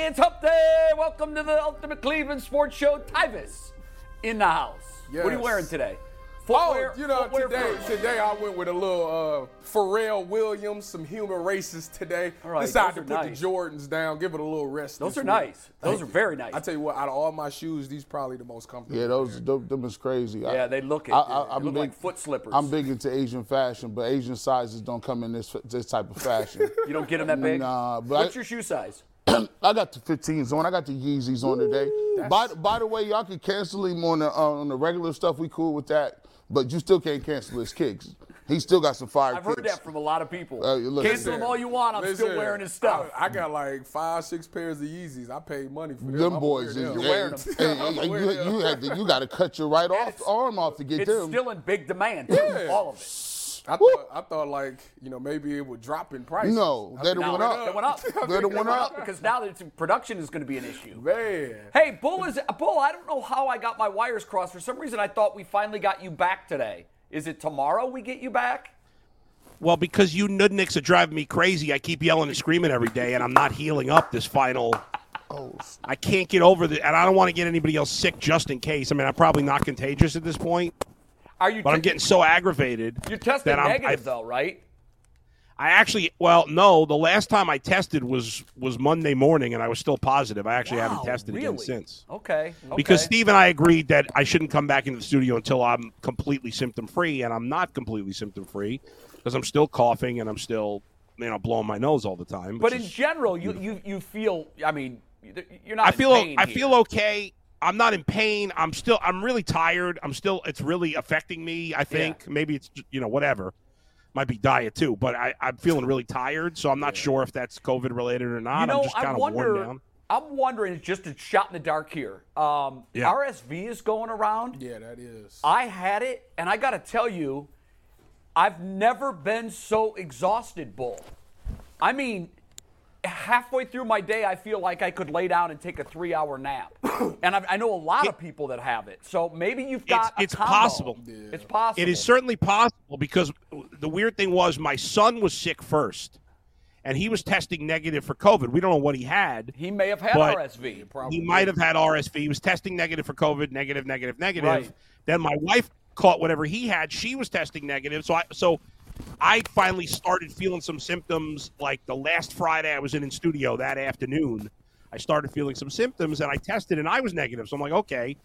Hey, it's Hump Day. Welcome to the Ultimate Cleveland Sports Show. Tyvis in the house. What are you wearing today? Oh, you know, today first. today I went with a little uh, Pharrell Williams, some human races today. All right, Decided to put nice. the Jordans down, give it a little rest. Those are week. nice. Those Thank are you. very nice. I tell you what, out of all my shoes, these probably the most comfortable. Yeah, those them, them is crazy. Yeah, they look it. I, I, They I'm look big, like foot slippers. I'm big into Asian fashion, but Asian sizes don't come in this this type of fashion. You don't get them that big? Nah, but What's I- your shoe size? I got the 15s on. I got the Yeezys on today. By, by the way, y'all can cancel him on the uh, on the regular stuff. We cool with that, but you still can't cancel his kicks. He still got some fire I've heard that from a lot of people. Uh, look- Cancel them all you want. I'm still wearing his stuff. I, I got like five, six pairs of Yeezys. I paid money for them. Them I'ma boys, wear is, them. You're wearing them. hey, hey, I'ma you, them. you had to, you got to cut your right off arm off to get it's them. still in big demand, too, Yeah. all of it. I thought, I thought like you know maybe it would drop in price. No, I they think it went up. They went up. They done went up. because now that production is going to be an issue. Man, Hey, Bull is Bull. I don't know how I got my wires crossed. For some reason, I thought we finally got you back today. Is it tomorrow we get you back? Well, because you nudniks are driving me crazy, I keep yelling and screaming every day, and I'm not healing up this final. Oh, I can't get over the, and I don't want to get anybody else sick just in case. I mean, I'm probably not contagious at this point, Are you? but I'm getting so aggravated. You're testing that I'm- negative I- though, right? I actually, well, no, the last time I tested was was Monday morning, and I was still positive. I actually haven't Wow, tested again since. Okay. okay. Because Steve and I agreed that I shouldn't come back into the studio until I'm completely symptom free, and I'm not completely symptom free because I'm still coughing and I'm still, you know, blowing my nose all the time. But in is- general, you you you feel. I mean, you're not. I feel I here. feel okay. I'm not in pain. I'm still I'm really tired. I'm still it's really affecting me. I think maybe it's you know whatever. Might be diet too, but I, I'm feeling really tired, so I'm not sure if that's COVID related or not. You know, I'm just I kind of wonder. worn down. I'm wondering, just a shot in the dark here. Um, Yeah. RSV is going around. yeah, that is. I had it, and I got to tell you, I've never been so exhausted, Bull. I mean, halfway through my day, I feel like I could lay down and take a three-hour nap. and I, I know a lot of people that have it. So maybe you've got. a it's combo. possible. It's possible. It is certainly possible because the weird thing was my son was sick first, and he was testing negative for COVID. We don't know what he had. He may have had But- RSV. He might have had RSV. He was testing negative for COVID, negative, negative, negative. Right. Then my wife caught whatever he had. She was testing negative. So I so I finally started feeling some symptoms like the last Friday I was in in studio that afternoon. I started feeling some symptoms and I tested and I was negative. So I'm like, okay.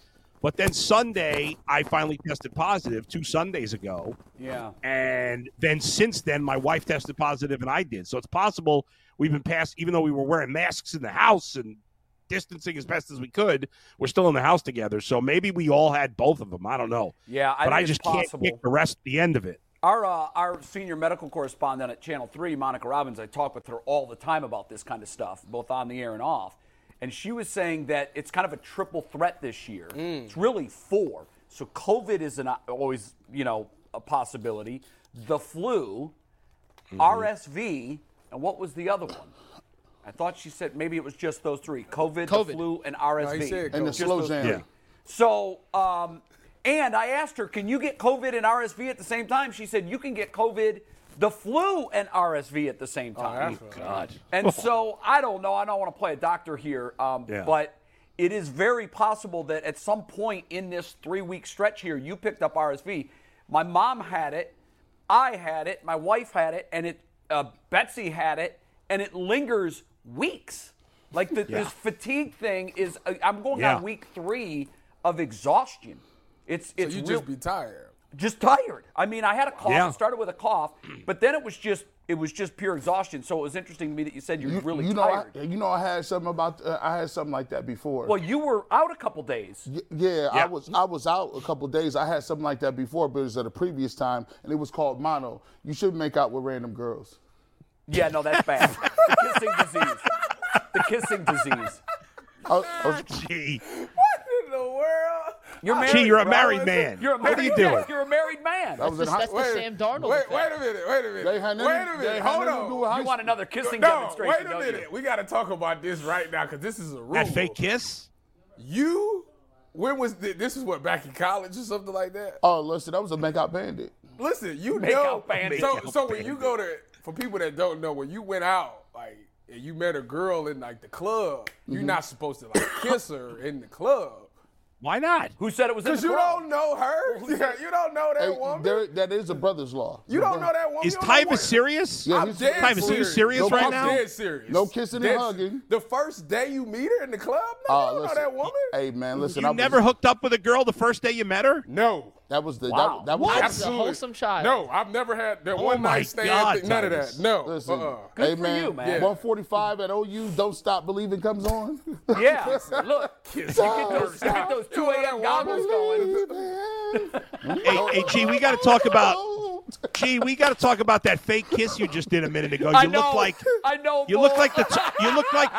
But then Sunday I finally tested positive two Sundays ago. Yeah. And then since then, my wife tested positive and I did. So it's possible we've been past, even though we were wearing masks in the house and distancing as best as we could, we're still in the house together. So maybe we all had both of them. I don't know. Yeah, I but I just possible. can't pick the rest, the end of it. Our uh, our senior medical correspondent at Channel Three, Monica Robins, I talk with her all the time about this kind of stuff, both on the air and off. And she was saying that it's kind of a triple threat this year. It's really four. So COVID is an, always, you know, a possibility. The flu, RSV, and what was the other one? I thought she said maybe it was just those three: COVID, the COVID. flu, and RSV. he said And the Just slow those jam. Yeah. So, um, and I asked her, can you get COVID and RSV at the same time? She said, you can get COVID, the flu, and RSV at the same time. that's God. And so, I don't know. I don't want to play a doctor here, um, Yeah. but it is very possible that at some point in this three week stretch here, you picked up RSV. My mom had it. I had it. My wife had it. And it, uh, Betsy had it. And it lingers weeks. Like the, Yeah. this fatigue thing is. uh, I'm going Yeah. on week three of exhaustion. It's So it's you real, just be tired. just tired. I mean, I had a cough. Yeah. It started with a cough, but then it was just it was just pure exhaustion. So it was interesting to me that you said you're You, really you know, I, tired. you know, I had something about. Uh, I had something like that before. well, you were out a couple days. Y- Yeah, Yeah. I was I was out a couple days. I had something like that before, but it was at a previous time, and it was called mono. You shouldn't make out with random girls. Yeah, no, that's bad. the kissing disease. The kissing disease. I, I was- Gee, What in the world? You're married. Gee, you're a bro. married man. You're a What are you man. doing? You're a married man. that was in That's, high, that's the Wait, Sam Darnold Wait, wait a minute. Wait a minute. They had nothing- wait a minute. had Hold nothing to do with on. high you want another kissing No, demonstration? wait a don't minute. You? We got to talk about this right now because this is a rule. that fake kiss? You, when was thi- this? Is what back in college or something like that? Oh, listen, that was a make out bandit. Listen, you Make know. out bandit. So, Make so when you go to, for people that don't know, when you went out, like, and you met a girl in like the club, you're Mm-hmm. not supposed to like kiss her in the club Why not? Who said it was in because you club? don't know her. Yeah, you don't know that Hey, woman. there, that is a brother's law. you don't know that woman. Is You Tyvis serious? Yeah, I'm he's- dead Tyvis, are you serious. serious No, right I'm now? dead serious. No kissing and hugging. The first day you meet her in the club, no, Oh, ah, you don't listen, know that woman. Hey man, listen. You I was- never hooked up with a girl the first day you met her? No. That was the Wow. that, that was What? That's a wholesome child. No, I've never had that Oh one my night stand. God, thing, none of that. No. Listen, Uh-uh. Good hey for man, you, man. Yeah. 145 at OU. Don't stop believing comes on. Yeah. Look, you get those, you get those 2 You know that a.m. goggles going. Hey, hey, G, we got to talk about. Gee, we got to talk about that fake kiss you just did a minute ago. You I look like I know. you look like the t- you look like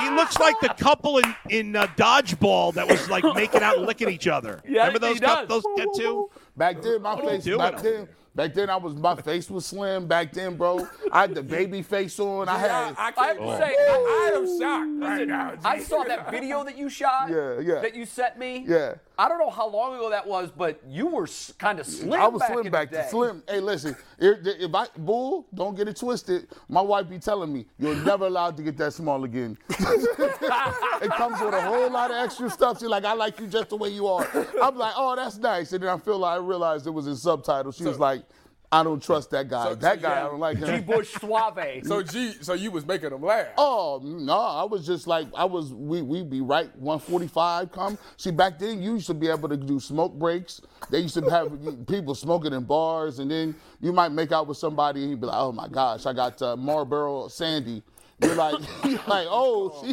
he looks like the couple in in uh, dodgeball that was like making out and licking each other. Yeah, Remember he those cou- does. those that two? Back then, my What face. Back then, back then, I was my face was slim. Back then, bro, I had the baby face on. I I, had. I, I can't have to oh. say, I, I, am shocked right listen, now. I G. saw that video that you shot. Yeah, yeah. That you sent me. Yeah. I don't know how long ago that was, but you were kind of slim. I was back slim back the to day. slim. Hey, listen, if, if I bull, don't get it twisted. My wife be telling me you're never allowed to get that small again. it comes with a whole lot of extra stuff. She's like, I like you just the way you are. I'm like, oh, that's nice. And then I feel like I realized it was in subtitles. She was like, I don't trust that guy. So- that so, guy, yeah. I don't like him. G. Bush Suave. So G, so you was making them laugh. Oh no, I was just like I was. We we be right 145 come. See back then you used to be able to do smoke breaks. They used to have people smoking in bars, and then you might make out with somebody and you'd be like, oh my gosh, I got uh, Marlboro Sandy. You're like, you're like, oh,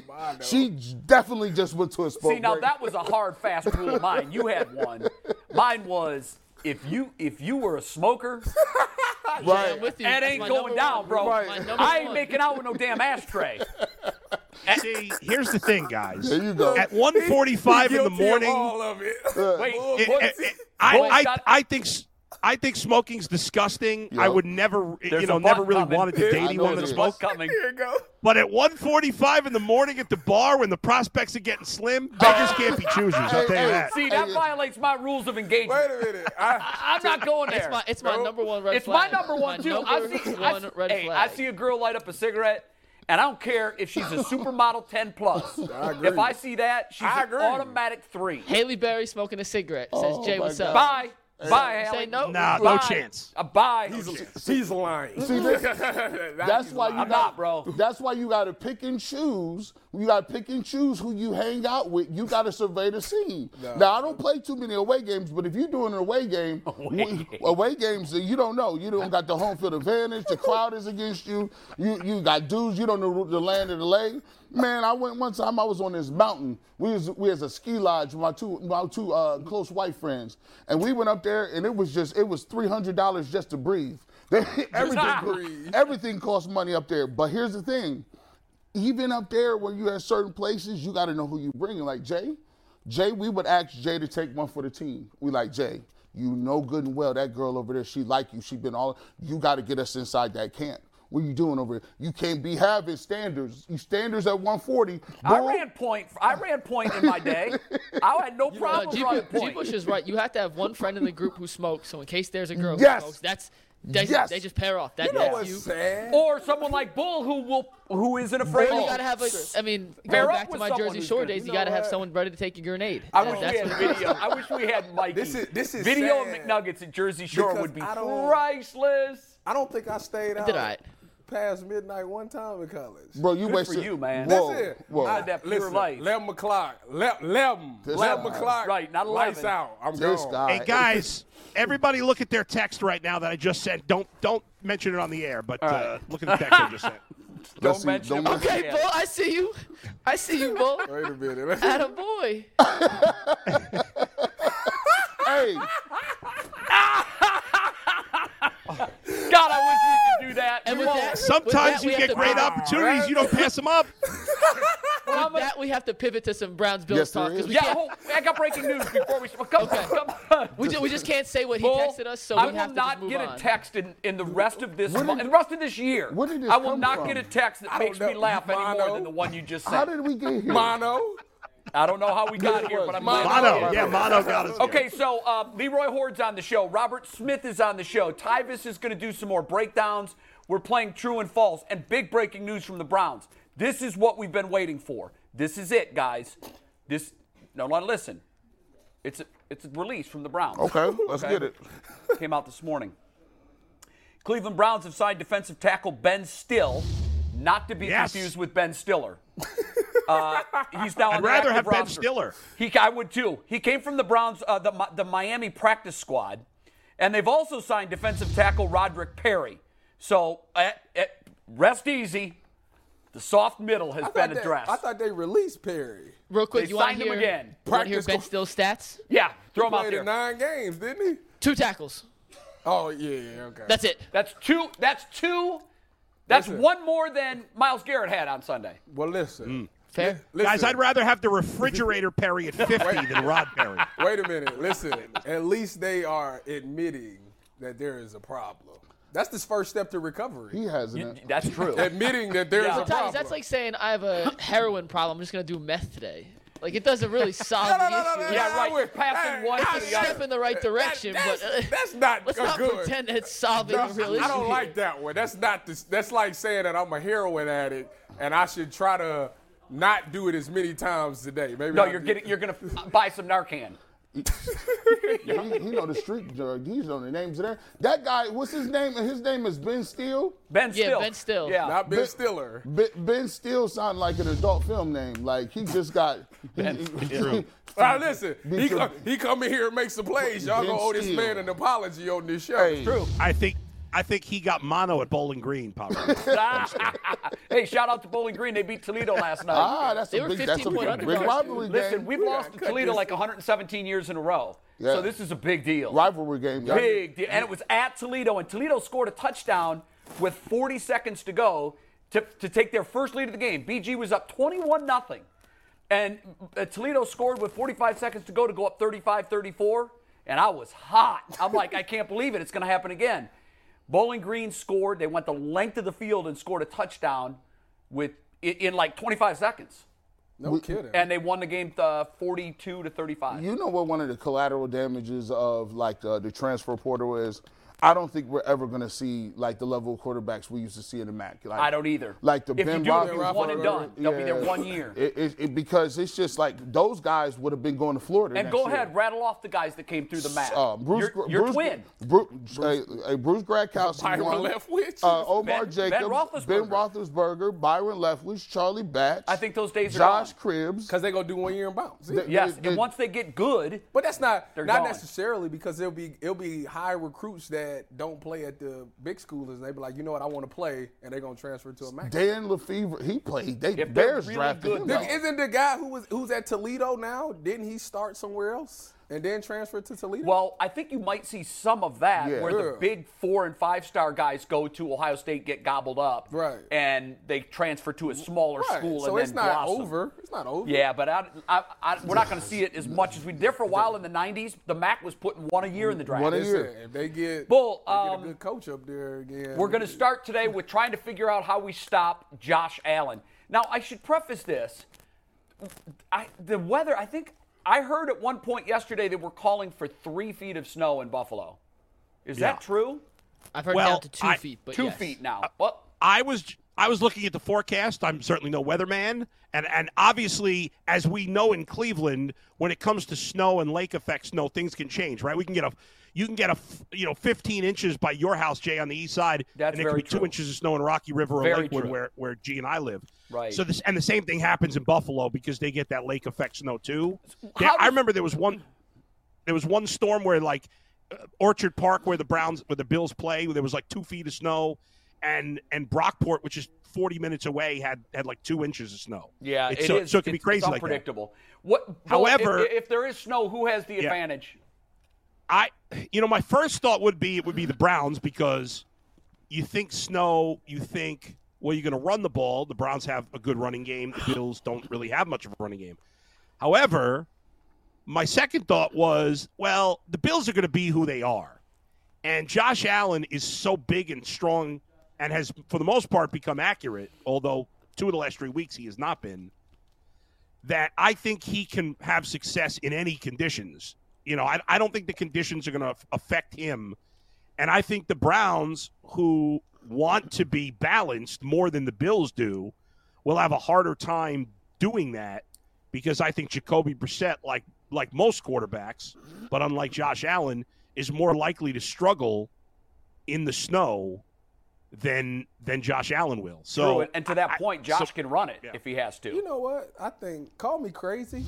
she, she definitely just went to a smoke See, now break. that was a hard, fast rule of mine. You had one. Mine was if you if you were a smoker, right. I'm with you. that ain't going down, one. bro. My number I ain't one. making out with no damn ashtray. See, here's the thing, guys. There you go. At 1:45 in the Guilty of morning, all of it. Wait, it- it- it- I, I, I think s- I think smoking's disgusting. I would never, There's you know, never really coming. wanted to date know anyone that there's a smoked. Coming? Here you go. But at 1:45 in the morning at the bar, when the prospects are getting slim, beggars can't be choosers. I'll tell you that. See, that violates my rules of engagement. Wait a minute. I, I'm not going there. It's my, it's my Bro, number one red It's my number one My too. I see, I, one see- red hey, flag. I see a girl light up a cigarette, and I don't care if she's a supermodel 10 plus. I agree. If I see that, she's I an automatic three. Halle Berry smoking a cigarette. Says Oh, Jay, what's God. up? Bye. Bye, Say Halle. no. Nah, no Bye. chance. Uh, bye. she's lying. See, this, That's that's why you I'm got, not, bro. That's why you got to pick and choose. You got to pick and choose who you hang out with. You got to survey the scene. Now I don't play too many away games, but if you're doing an away game, away, away games, you don't know. You don't got the home field advantage. The crowd is against you. You you got dudes. You don't know the land of the lay. Man, I went one time. I was on this mountain. We was we was a ski lodge with my two my two uh, close white friends, and we went up there, and it was just it was three hundred dollars just to breathe. everything, breathe. everything costs money up there. But here's the thing even up there when you at certain places, you got to know who you bringing. Like Jay, Jay, we would ask Jay to take one for the team. We like Jay. You know good and well that girl over there, she like you. She been all. You got to get us inside that camp. What are you doing over here? You can't be having standards. You standards at 140. I ran point. I ran point in my day. I had no Uh, problem G, running G point. Bush is right. You have to have one friend in the group who smokes, so in case there's a girl who smokes, that's they, Yes. they just pair off. That, You know that's what's you. sad? Or someone like Bull who will who isn't afraid. Or you gotta have a. I mean, Pair going back to my Jersey Shore days, You you, gotta have what? someone ready to take a grenade. I That- wish that's we had what- video. I wish we had Mikey. This is- this is video of. McNuggets at Jersey Shore Because would be I priceless. I don't think I stayed out. Did I? Past midnight one time in college. Bro, you Good wasted. for you, man. Whoa, That's it. whoa. I- that pure Listen, life. 11 o'clock. Le- 11. This 11 guy. o'clock. Right, not Lights 11. out. I'm This gone. guy. Hey guys, everybody look at their text right now that I just sent. Don't don't mention it on the air, but uh, look at the text I just sent. Don't Let's see, mention don't it. mention- Okay, Yeah. Bull, I see you. I see you, Bull. Wait a minute. Atta boy. Hey, God, I wish we could do that. And with won't. that, with Sometimes that, you get great pivot- opportunities, you don't pass them up. With that, we have to pivot to some Browns Bills Yes, talk because is. we Yeah, can't. hold, I got breaking news before we. Come, Okay. come on. We just, we just can't say what he Bull, texted us, so I we will have to not just move get on. a text in, in the rest of this month, in the rest of this year. where did this I will come not from? get a text that makes don't me know. laugh any more than the one you just said. how sent. did we get here? Mono. I don't know how we got here, but I'm glad Mono. Mono, yeah, Mono got us. Okay, so uh, Leroy Hoard's on the show. Robert Smith is on the show. Tyvis is going to do some more breakdowns. We're playing true and false. And big breaking news from the Browns. This is what we've been waiting for. This is it, guys. This, no, no, listen. It's a, it's a release from the Browns. Okay, let's Okay. get it. Came out this morning. Cleveland Browns have signed defensive tackle Ben Stille, not to be Yes. confused with Ben Stiller. Uh, he's now I'd the rather active have Ben. Stiller. He, I would too. He came from the Browns, uh, the, the Miami practice squad, and they've also signed defensive tackle Roderick Perry. So uh, uh, rest easy. The soft middle has I been thought, they, addressed. I thought they released Perry. Real quick, They you want signed to him hear, again. You want to hear Practice Ben go- Stille's stats? yeah, throw him out Played there. in nine games, didn't he? Two tackles. Oh yeah, yeah, okay. That's it. That's two. That's two. That's Listen. one more than Myles Garrett had on Sunday. well, listen, Fair. listen. Guys, I'd rather have the refrigerator Perry at 50 than Rod Perry. Wait a minute. Listen. At least they are admitting that there is a problem. That's the first step to recovery. He hasn't. That's true. Admitting that there's Yeah. a Sometimes problem. that's like saying I have a heroin problem. I'm just gonna do meth today. Like it doesn't really solve No, the no, no, no, issue. no, Yeah, no, right. wait. Passing one It's to a the other. step in the right direction, that's, but uh, that's not let's a not good. pretend that it's solving No, the real issue. I don't here. like that one. That's not the, That's like saying that I'm a heroin addict and I should try to not do it as many times today. Maybe No, I- you're getting. You're gonna buy some Narcan. Yeah, he, he know the street drug. He know the names of that. That guy, what's his name? His name is Ben Steele. Ben Steele. Yeah, Still. Ben Stille. Yeah. not Ben Ben- Stiller. Ben, ben Steele sound like an adult film name. Like he just got. Ben he- Steele. Now listen, he come, he come in here and make some plays. Y'all Ben gonna owe this Steele. man an apology on this show. Hey. True. I think I think he got mono at Bowling Green, probably. hey, shout out to Bowling Green. They beat Toledo last night. Ah, that's They a were big, that's a 15 point big, big underdogs. rivalry Listen, we've lost to Toledo like 117 years in a row. Yeah. So this is a big deal. rivalry game. y'all. Big deal. And it was at Toledo, and Toledo scored a touchdown with 40 seconds to go to, to take their first lead of the game. BG was up 21 nothing, And uh, Toledo scored with 45 seconds to go to go up 35 34. And I was hot. I'm like, I can't believe it. It's going to happen again. Bowling Green scored. They went the length of the field and scored a touchdown with in, in like 25 seconds. No kidding. And they won the game uh, 42 to 35. You know what one of the collateral damages of like uh, the transfer portal is? I don't think we're ever going to see like the level of quarterbacks we used to see in the MAC. Like, I don't either. Like the if Ben you do, Roethlisberger- it's one and done. They'll be there one year. It, it, it- because it's just like those guys would have been going to Florida. and next go year. ahead, rattle off the guys that came through the MAC. Uh, Bruce, your Gr- your Bruce, twin. Bruce, Bruce, hey, hey, Bruce Gradkowski Byron won. Leftwich? Uh, Omar Ben- Ben Jacobs, Roethlisberger. Ben Roethlisberger, Byron Leftwich, Charlie Batch. I think those days are Josh gone. Cribbs. Because they're going to do one year in bounce. They- Yes, they- and once they get good, But that's not not gone. necessarily because it'll be it'll be high recruits that don't play at the big schoolers and they be like, you know what, I want to play, and they're gonna transfer to a MAC. Dan LeFevour, he played. They they're Bears really drafted good, him. though. Isn't the guy who was who's at Toledo now? Didn't he start somewhere else and then transfer to Toledo? well, I think you might see some of that Yeah. where the big four and five star guys go to Ohio State, get gobbled up, Right. and they transfer to a smaller right. school so and it's then not blossom. over. It's not over. Yeah, but I, I, I, we're not going to see it as much as we did for a while in the '90s. The MAC was putting one a year in the draft. One a year. if they get, Bull, they get um, a good coach up there again. We're going to start today with trying to figure out how we stop Josh Allen. Now, I should preface this. I, the weather, I think, I heard at one point yesterday they were calling for three feet of snow in Buffalo. Is Yeah. that true? I've heard Well, down to two I- feet, but Two yes. feet now. Well, I was I was looking at the forecast. I'm certainly no weatherman, and and obviously, as we know in Cleveland, when it comes to snow and lake effect snow, things can change, right? We can get a you can get a, you know 15 inches by your house, Jay, on the east side, That's and it could very be two true. inches of snow in Rocky River or Very Lakewood, true. where where G and I live. Right. So this and the same thing happens in Buffalo because they get that lake effect snow too. There- I remember there was one there was one storm where like uh, Orchard Park where the Browns where the Bills play there was like two feet of snow, and and Brockport which is 40 minutes away had had like two inches of snow. Yeah, It's it so, is. so it can be crazy it's like unpredictable. What? Bill, However- if, if there is snow, who has the Yeah. advantage? I, you know, my first thought would be it would be the Browns because you think snow, you think, well, you're going to run the ball. The Browns have a good running game. The Bills don't really have much of a running game. However, my second thought was, well, the Bills are going to be who they are. And Josh Allen is so big and strong and has, for the most part, become accurate, although two of the last three weeks he has not been, that I think he can have success in any conditions. You know, I, I don't think the conditions are going to affect him. And I think the Browns, who want to be balanced more than the Bills do, will have a harder time doing that because I think Jacoby Brissett, like like most quarterbacks, but unlike Josh Allen, is more likely to struggle in the snow than than Josh Allen will. So True, and- and to that I- point, Josh so- can run it Yeah. if he has to. You know what? I think call me crazy,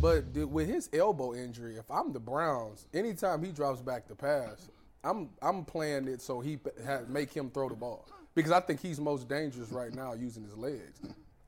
but th- with his elbow injury, if I'm the Browns, anytime he drops back to pass, I'm I'm playing it so he p- ha- make him throw the ball because I think he's most dangerous right now using his legs.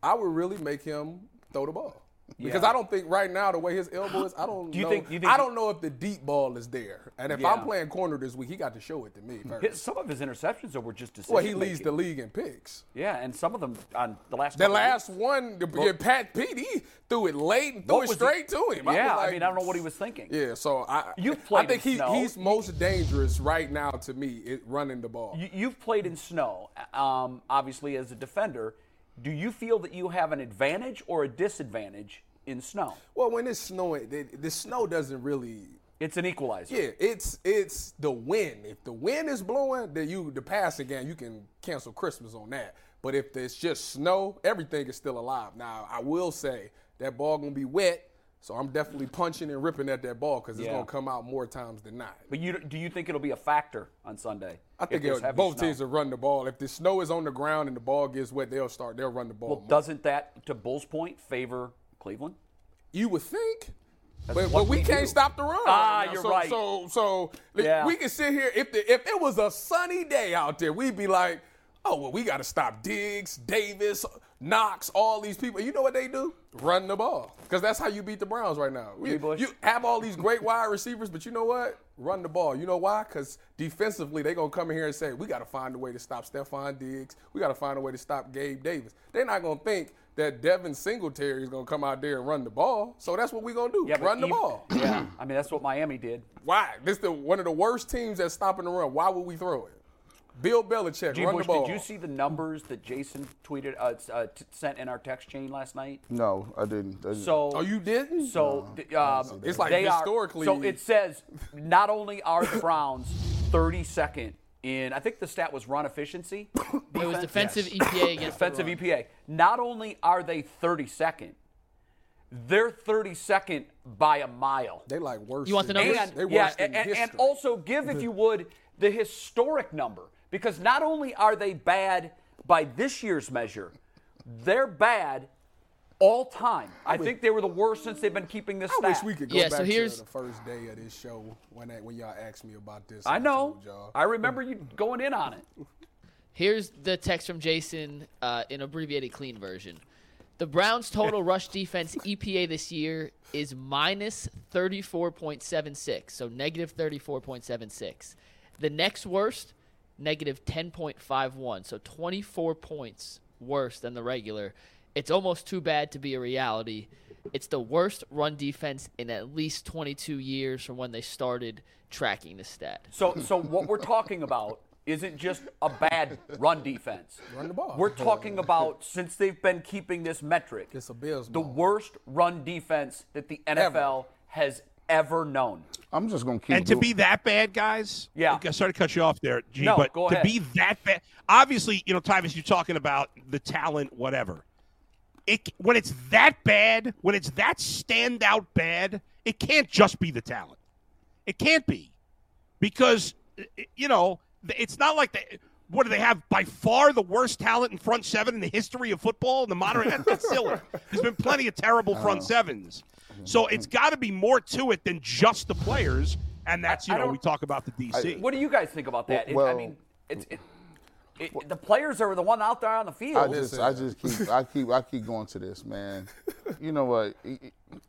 I would really make him throw the ball. Because Yeah. I don't think right now the way his elbow is, I don't Do you know. think- you think I don't know if the deep ball is there. And if Yeah. I'm playing corner this week, he got to show it to me. First. His- some of his interceptions though were just decision well, he leads the league in picks. Yeah, and some of them on the last. The last weeks. one, the, yeah, Pat Pete, he threw it late and threw it straight to him. Yeah, was I like- mean, I don't know what he was thinking. Yeah, so I, You've I played think in he, he's most dangerous right now to me, it, running the ball. You, you've played in snow, um, obviously as a defender. Do you feel that you have an advantage or a disadvantage in snow? well, when it's snowing, the, the snow doesn't really. It's an equalizer. Yeah, it's it's the wind. If the wind is blowing, then you the passing game you can cancel Christmas on that. But if it's just snow, everything is still alive. Now I will say that ball gonna be wet, so I'm definitely punching and ripping at that ball because it's Yeah. gonna come out more times than not. But you, do you think it'll be a factor on Sunday? I think it'll- both snow? teams will run the ball. If the snow is on the ground and the ball gets wet, they'll start. They'll run the ball. Well, more. doesn't that, to Bull's point, favor Cleveland? you would think? But, but we, we can't stop the run. Ah, right you're so, right. So, so Yeah. we can sit here. If the, if it was a sunny day out there, we'd be like, oh well, we got to stop Diggs, Davis, Knox, all these people. You know what they do? Run the ball, because that's how you beat the Browns right now. Bush. you have all these great wide receivers, but you know what? Run the ball. You know why? Because defensively, they're gonna come in here and say, we got to find a way to stop Stefon Diggs. We got to find a way to stop Gabe Davis. They're not gonna think. That Devin Singletary is gonna come out there and run the ball, so that's what we're gonna do. Yeah, run the even- ball. Yeah, I mean that's what Miami did. Why? This the one of the worst teams at stopping the run. Why would we throw it? Bill Belichick, G. run Bush, the ball. did you see the numbers that Jason tweeted, uh, uh, t- sent in our text chain last night? No, I didn't. I didn't. So, Oh, you didn't? so th- um, It's like they are- historically- so it says not only are the Browns 32nd in, I think the stat was run efficiency. It was defense. defensive EPA against the defensive run. EPA. Not only are they 32nd, they're 32nd by a mile. They like worse. You want the numbers? And, They worse yeah, than and, and also give, if you would, the historic number. Because not only are they bad by this year's measure, they're bad all time. I think they were the worst since they've been keeping this I stat. wish we could go Yeah, back so here's- to the first day of this show when that, when y'all asked me about this. I know. y'all. I remember you going in on it. Here's the text from Jason uh, in abbreviated clean version. The Browns' total rush defense EPA this year is minus 34.76, so negative 34.76. The next worst, negative 10.51, so 24 points worse than the regular. It's almost too bad to be a reality. It's the worst run defense in at least 22 years from when they started tracking the stat. So, so what we're talking about isn't just a bad run defense. Run the ball. We're talking about since they've been keeping this metric, It's a Bills the ball. worst run defense that the NFL has ever known. I'm just gonna keep. And to doing- be that bad, guys. Yeah. I started to cut you off there, G. No, but go to be that bad, obviously, you know, Tyvis, you're talking about the talent, whatever. It when it's that bad, when it's that standout bad, it can't just be the talent. It can't be because you know it's not like they. What do they have? By far the worst talent in front seven in the history of football in the modern. Era. That's silly. There's been plenty of terrible front oh. sevens. So it's got to be more to it than just the players, and that's you I know we talk about the DC. What do you guys think about that? It- I mean, it's, it, it, the players are the one out there on the field. I field. just, I just keep, I keep, I keep going to this, man. You know what?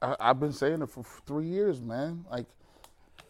I, I've been saying it for three years, man. Like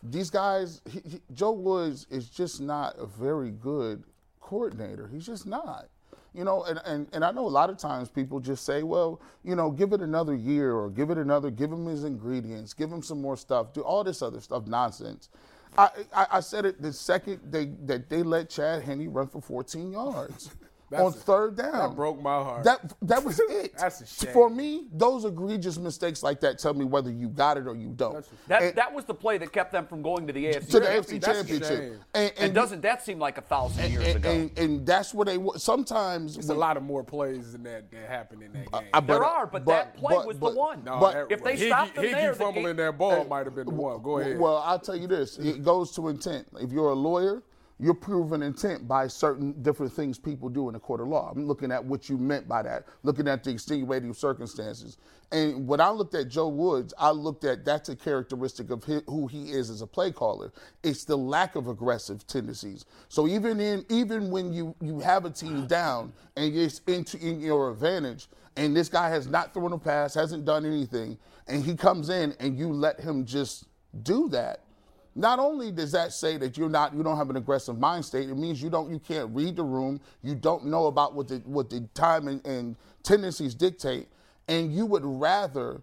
these guys, he, he, Joe Woods is just not a very good coordinator. He's just not. You know, and, and, and I know a lot of times people just say, well, you know, give it another year or give it another, give him his ingredients, give him some more stuff, do all this other stuff, nonsense. I, I, I said it the second they, that they let Chad Henne run for 14 yards on a- third down. That broke my heart. That that was it. That's a shame. For me, those egregious mistakes like that tell me whether you got it or you don't. that, And- that was the play that kept them from going to the AFC. to the Championship. AFC That's Championship. shame. And, And doesn't that seem like a thousand years and, ago? and, and that's what they wa- sometimes It's a lot of more plays than that that happened in that uh, game. Uh, I- there but- are, but, that play but- was but- the one. no, but- if they Higgy- stopped them Higgy there, the fumbling game- that ball might have been the one. Go ahead. Well, I'll tell you this: it goes to intent. If you're a lawyer, you're proving intent by certain different things people do in a court of law. I'm looking at what you meant by that, looking at the extenuating circumstances. And when I looked at Joe Woods, I looked at that's a characteristic of hi who he is as a play caller. It's the lack of aggressive tendencies. So even in even when you you have a team down and it's into in your advantage, and this guy has not thrown a pass, hasn't done anything, and he comes in and you let him just do that. Not only does that say that you're not you don't have an aggressive mind state, it means you don't you can't read the room, you don't know about what the what the time and, and tendencies dictate, and you would rather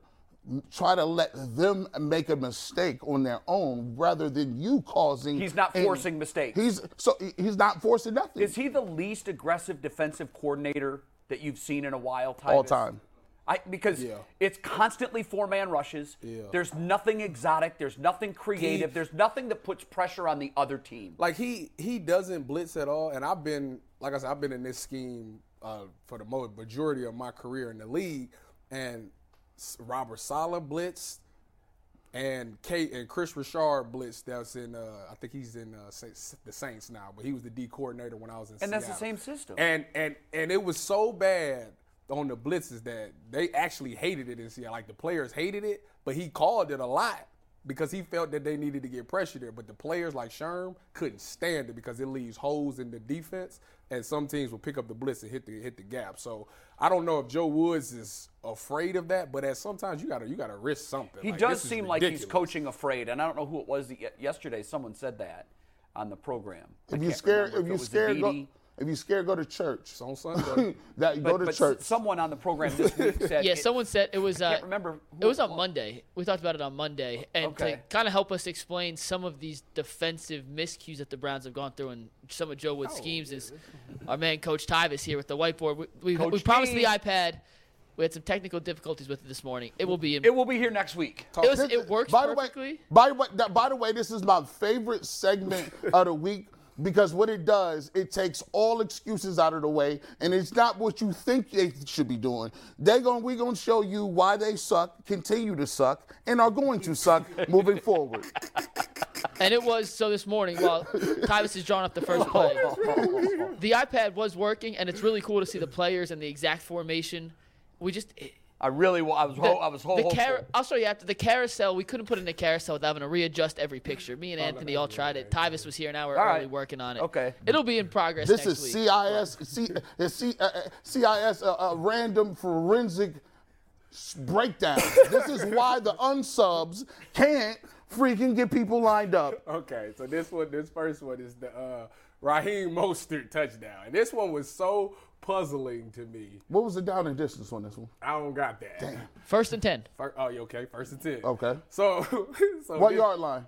try to let them make a mistake on their own rather than you causing He's not forcing mistakes. He's so he's not forcing nothing. Is he the least aggressive defensive coordinator that you've seen in a while? All time. I, because Yeah. it's constantly four man rushes. Yeah. There's nothing exotic. There's nothing creative. He- there's nothing that puts pressure on the other team. like he he doesn't blitz at all. And I've been like I said, I've been in this scheme uh, for the majority of my career in the league. And Robert Saleh blitzed, and Kate and Kris Richard blitzed. That's in uh, I think he's in uh, the Saints now, but he was the D coordinator when I was in. And that's the same system. And and and it was so bad on the blitzes that they actually hated it in Seattle. Like the players hated it, but he called it a lot because he felt that they needed to get pressure there. But the players like Sherm couldn't stand it because it leaves holes in the defense, and some teams will pick up the blitz and hit the hit the gap. So I don't know if Joe Woods is afraid of that, but at sometimes you gotta you gotta risk something. He Like, does seem like he's coaching afraid, and I don't know who it was yesterday. Someone said that on the program. I if you can't scared, remember if it you was scared, go, Abidi. If you're scared, go to church. It's on Sunday. that you But, go to but church. someone on the program this week said. Yeah, it- someone said it was. Uh, can't remember who It was on was. Monday. We talked about it on Monday, and Okay. to kind of help us explain some of these defensive miscues that the Browns have gone through and some of Joe Oh, Wood's schemes is our man Coach Tyvis here with the whiteboard. We, we, we promised T. the iPad. We had some technical difficulties with it this morning. It will be. In, It will be here next week. it, was, it works by the perfectly. Way, by the way, that- by the way, this is my favorite segment of the week because what it does, it takes all excuses out of the way, and it's not what you think they should be doing. They're going, we're going to show you why they suck, continue to suck, and are going to suck moving forward. And it was so this morning while Tyvis is drawing up the first play. the iPad was working, and it's really cool to see the players and the exact formation. We just I really, I was, the, ho- I was ho- the hopeful. car- I'll show you after the carousel. We couldn't put in the carousel without having to readjust every picture. Me and Anthony all tried it. Tyvis was here an hour All early right. working on it. Okay. It'll be in progress This next is week. CIS, C, uh, C, uh, uh, CIS, uh, uh, random forensic breakdown. this is why the unsubs can't freaking get people lined up. Okay, so this one, this first one is the uh, Raheem Mostert touchdown, and this one was so puzzling to me. What was the down and distance on this one? I don't got that. Damn. First and ten. Fir- oh, you okay? First and ten. Okay. So, so What this- yard line?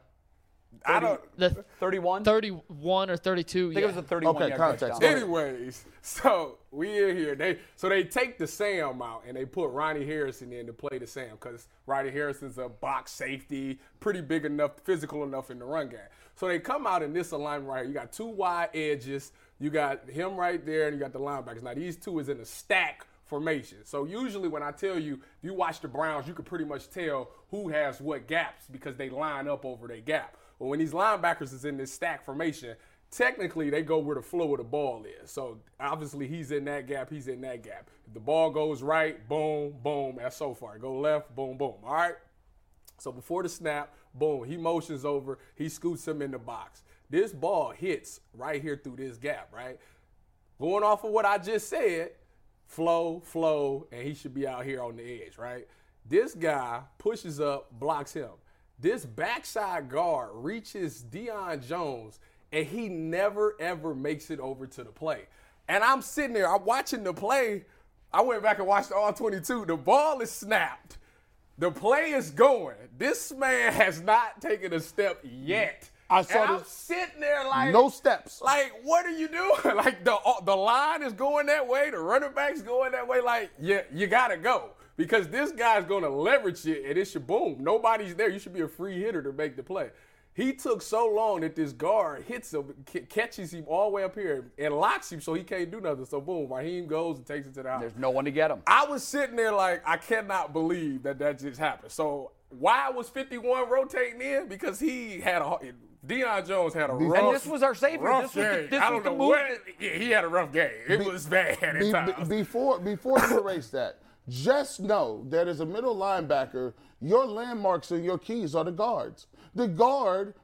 I don't. The 31? 31 or 32. I think it was a 31 Okay, yard context. Anyways, so we in here. They so they take the Sam out and they put Ronnie Harrison in to play the Sam because Ronnie Harrison's a box safety, pretty big enough, physical enough in the run game. So they come out in this alignment right here. You got two wide edges. You got him right there, and you got the linebackers. Now these two is in a stack formation. So usually when I tell you, if you watch the Browns, you can pretty much tell who has what gaps because they line up over their gap. But when these linebackers is in this stack formation, technically they go where the flow of the ball is. So obviously he's in that gap, he's in that gap. If the ball goes right, boom, boom, that's so far. Go left, boom, boom. All right. So before the snap, boom, he motions over, he scoots him in the box. This ball hits right here through this gap, right? Going off of what I just said, flow, flow, and he should be out here on the edge, right? This guy pushes up, blocks him. This backside guard reaches Deion Jones, and he never ever makes it over to the play. And I'm sitting there, I'm watching the play. I went back and watched all 22. The ball is snapped. The play is going. This man has not taken a step yet. I saw and I'm this- sitting there like No steps. like, what are you doing? Like the uh, the line is going that way, the running back's going that way. Like, yeah, you gotta go because this guy's gonna leverage it, and it's your boom. Nobody's there. You should be a free hitter to make the play. He took so long that this guard hits him, catches him all the way up here, and locks him so he can't do nothing. So boom, Raheem goes and takes it to the house. There's no one to get him. I was sitting there like, I cannot believe that that just happened. So why was 51 rotating in? Because he had a Deion Jones had a rough. And this was our savior. Rough This was the- game. this I don't the know move what. Yeah, he had a rough game. It was bad Be- be- before before you erase that, just know that as a middle linebacker, your landmarks and your keys are the guards. The guard,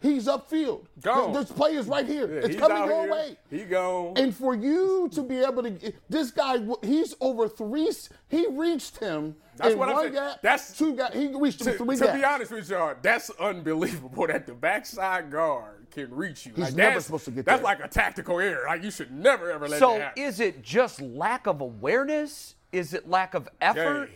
he's upfield. Gone. This play is right here. Yeah, it's coming your here. way. He gone. And for you to be able to, this guy, he's over three. He reached him That's what I'm one saying. gap. That's- two gap. He reached him to, three to gaps. be honest with y'all, that's unbelievable that the backside guard can reach you. He's Like, never that's- supposed to get That's there. like a tactical error. Like you should never ever let So that happen. So is it just lack of awareness? Is it lack of effort?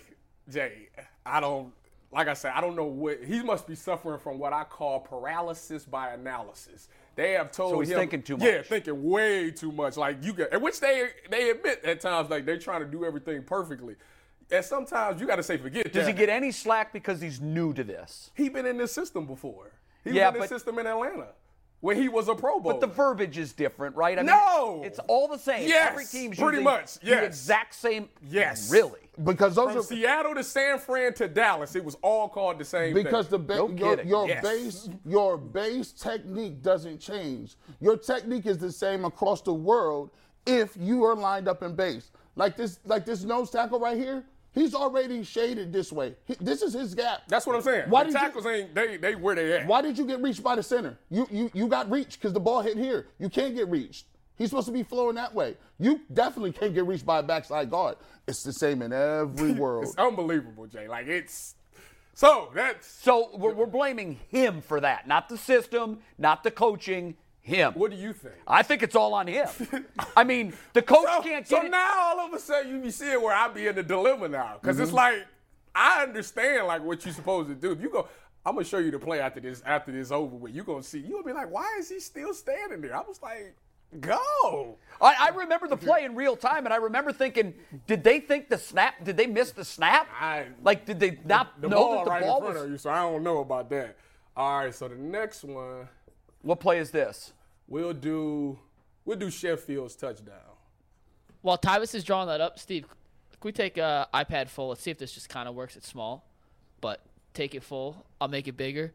Jay, Jay, I don't. Like I said, I don't know what he must be suffering from. What I call paralysis by analysis. They have told So he's him, thinking too much. Yeah, thinking way too much. Like you get, and which they they admit at times, like they're trying to do everything perfectly. And sometimes you got to say, forget Does that. he get any slack because he's new to this? He's been in this system before. He Yeah, was in this system in Atlanta when he was a Pro Bowl. But the verbiage is different, right? I No! mean, it's all the same. Yes, Every team's pretty using much, the yes. exact same. Yes. Really? because those from are Seattle to San Fran to Dallas, it was all called the same because the thing. ba- No your, your Yes. base your base technique doesn't change. Your technique is the same across the world if you are lined up in base. Like this like this nose tackle right here, he's already shaded this way. He- this is his gap. That's what I'm saying. Why the did you- tackles ain't they they where they at. Why did you get reached by the center? You you you got reached because the ball hit here. You can't get reached. He's supposed to be flowing that way. You definitely can't get reached by a backside guard. It's the same in every world. It's unbelievable, Jay. Like it's so that's So we're, we're blaming him for that, not the system, not the coaching. Him. what do you think? I think it's all on him. I mean, the coach So, can't so it. now all of a sudden you be seeing where I be in the dilemma now. because Mm-hmm. it's like I understand like what you're supposed to do. If you go I'm gonna show you the play after this after this over with. You're gonna see, gonna be like, why is he still standing there? I was like, go. I, I remember the play in real time, and I remember thinking, did they think the snap? Did they miss the snap? I- like, did they not The know ball that the right ball in front was? of you, so I don't know about that. All right, so the next one What play is this? we'll do we'll do Sherfield's touchdown. While Tyvis is drawing that up, Steve, can we take uh, iPad full? Let's see if this just kind of works. It's small, but take it full. I'll make it bigger.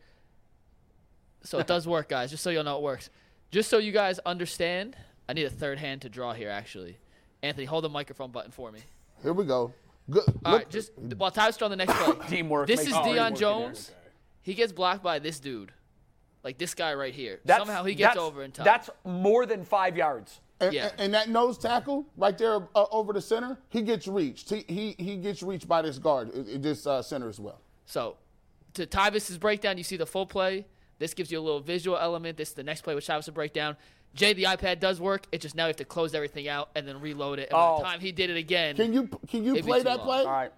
So it does work, guys. Just so you'll know it works. Just so you guys understand, I need a third hand to draw here. Actually, Anthony, hold the microphone button for me. Here we go. Good. All Look- right, just while Tyvis drawing the next play. Teamwork This is the dream Deion. Jones. He gets blocked by this dude, like this guy right here. That's- Somehow he gets over in time. That's more than five yards. And, Yeah. and that nose tackle right there uh, over the center, he gets reached. He he, he gets reached by this guard, uh, this uh, center as well. So, to Tyvis's breakdown, you see the full play. This gives you a little visual element. This is the next play, which Tyvis will break down. Jay, the iPad does work. It's just now you have to close everything out and then reload it. And by Oh. the time he did it again, Can you can you play that long. play? All right.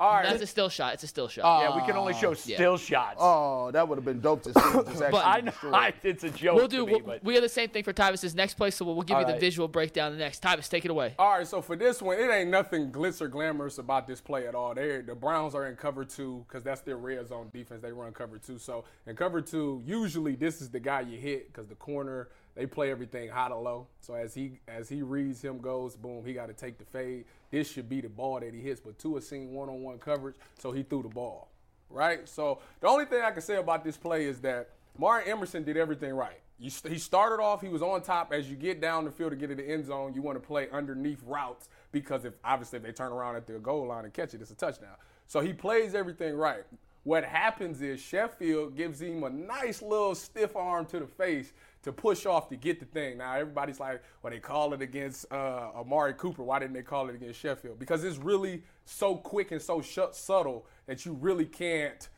All right. That's a still shot. It's a still shot. yeah, we can only show Yeah. still shots. Oh, that would have been dope to see. him just actually I know destroy I, it's a joke. we'll to do. me, We'll, but we have the same thing for Tyvis's next play, so we'll, we'll give All you the right. visual breakdown next. Tyvis, take it away. All right, so for this one, it ain't nothing glitz or glamorous about this play at all. They the Browns are in cover two because that's their red zone defense. They run cover two. So in cover two, usually this is the guy you hit because the corner they play everything high to low. So as he as he reads him goes, boom, he got to take the fade. This should be the ball that he hits, but Tua seen one on one coverage, so he threw the ball. Right. So the only thing I can say about this play is that Martin Emerson did everything right. He started off, he was on top. As you get down the field to get to the end zone, you want to play underneath routes because if obviously if they turn around at the goal line and catch it, it's a touchdown. So he plays everything right. What happens is Sherfield gives him a nice little stiff arm to the face to push off to get the thing. Now everybody's like, well, they call it against uh, Amari Cooper. Why didn't they call it against Sherfield? Because it's really so quick and so sh- subtle that you really can't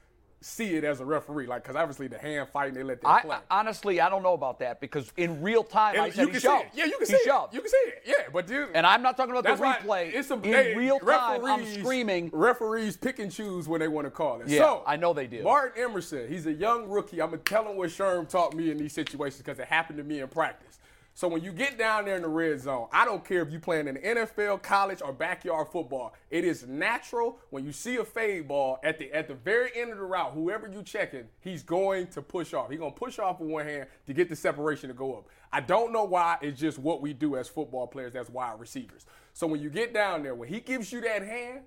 see it as a referee. Like, because obviously the hand fighting, they let that I, play. I- honestly, I don't know about that because in real time, I And said you he can shoved. see it. Yeah, you can he see it. You can see it. Yeah, but dude, And I'm not talking about the replay. It's a, in they- real time, I'm referees- screaming. Referees pick and choose when they want to call it. Yeah, so, I know they do. Martin Emerson, he's a young rookie. I'm gonna tell him what Sherm taught me in these situations because it happened to me in practice. So when you get down there in the red zone, I don't care if you playing in the NFL, college, or backyard football. It is natural when you see a fade ball at the at the very end of the route, whoever you checking, he's going to push off. He's gonna push off with one hand to get the separation to go up. I don't know why. It's just what we do as football players, as wide receivers. So when you get down there, when he gives you that hand,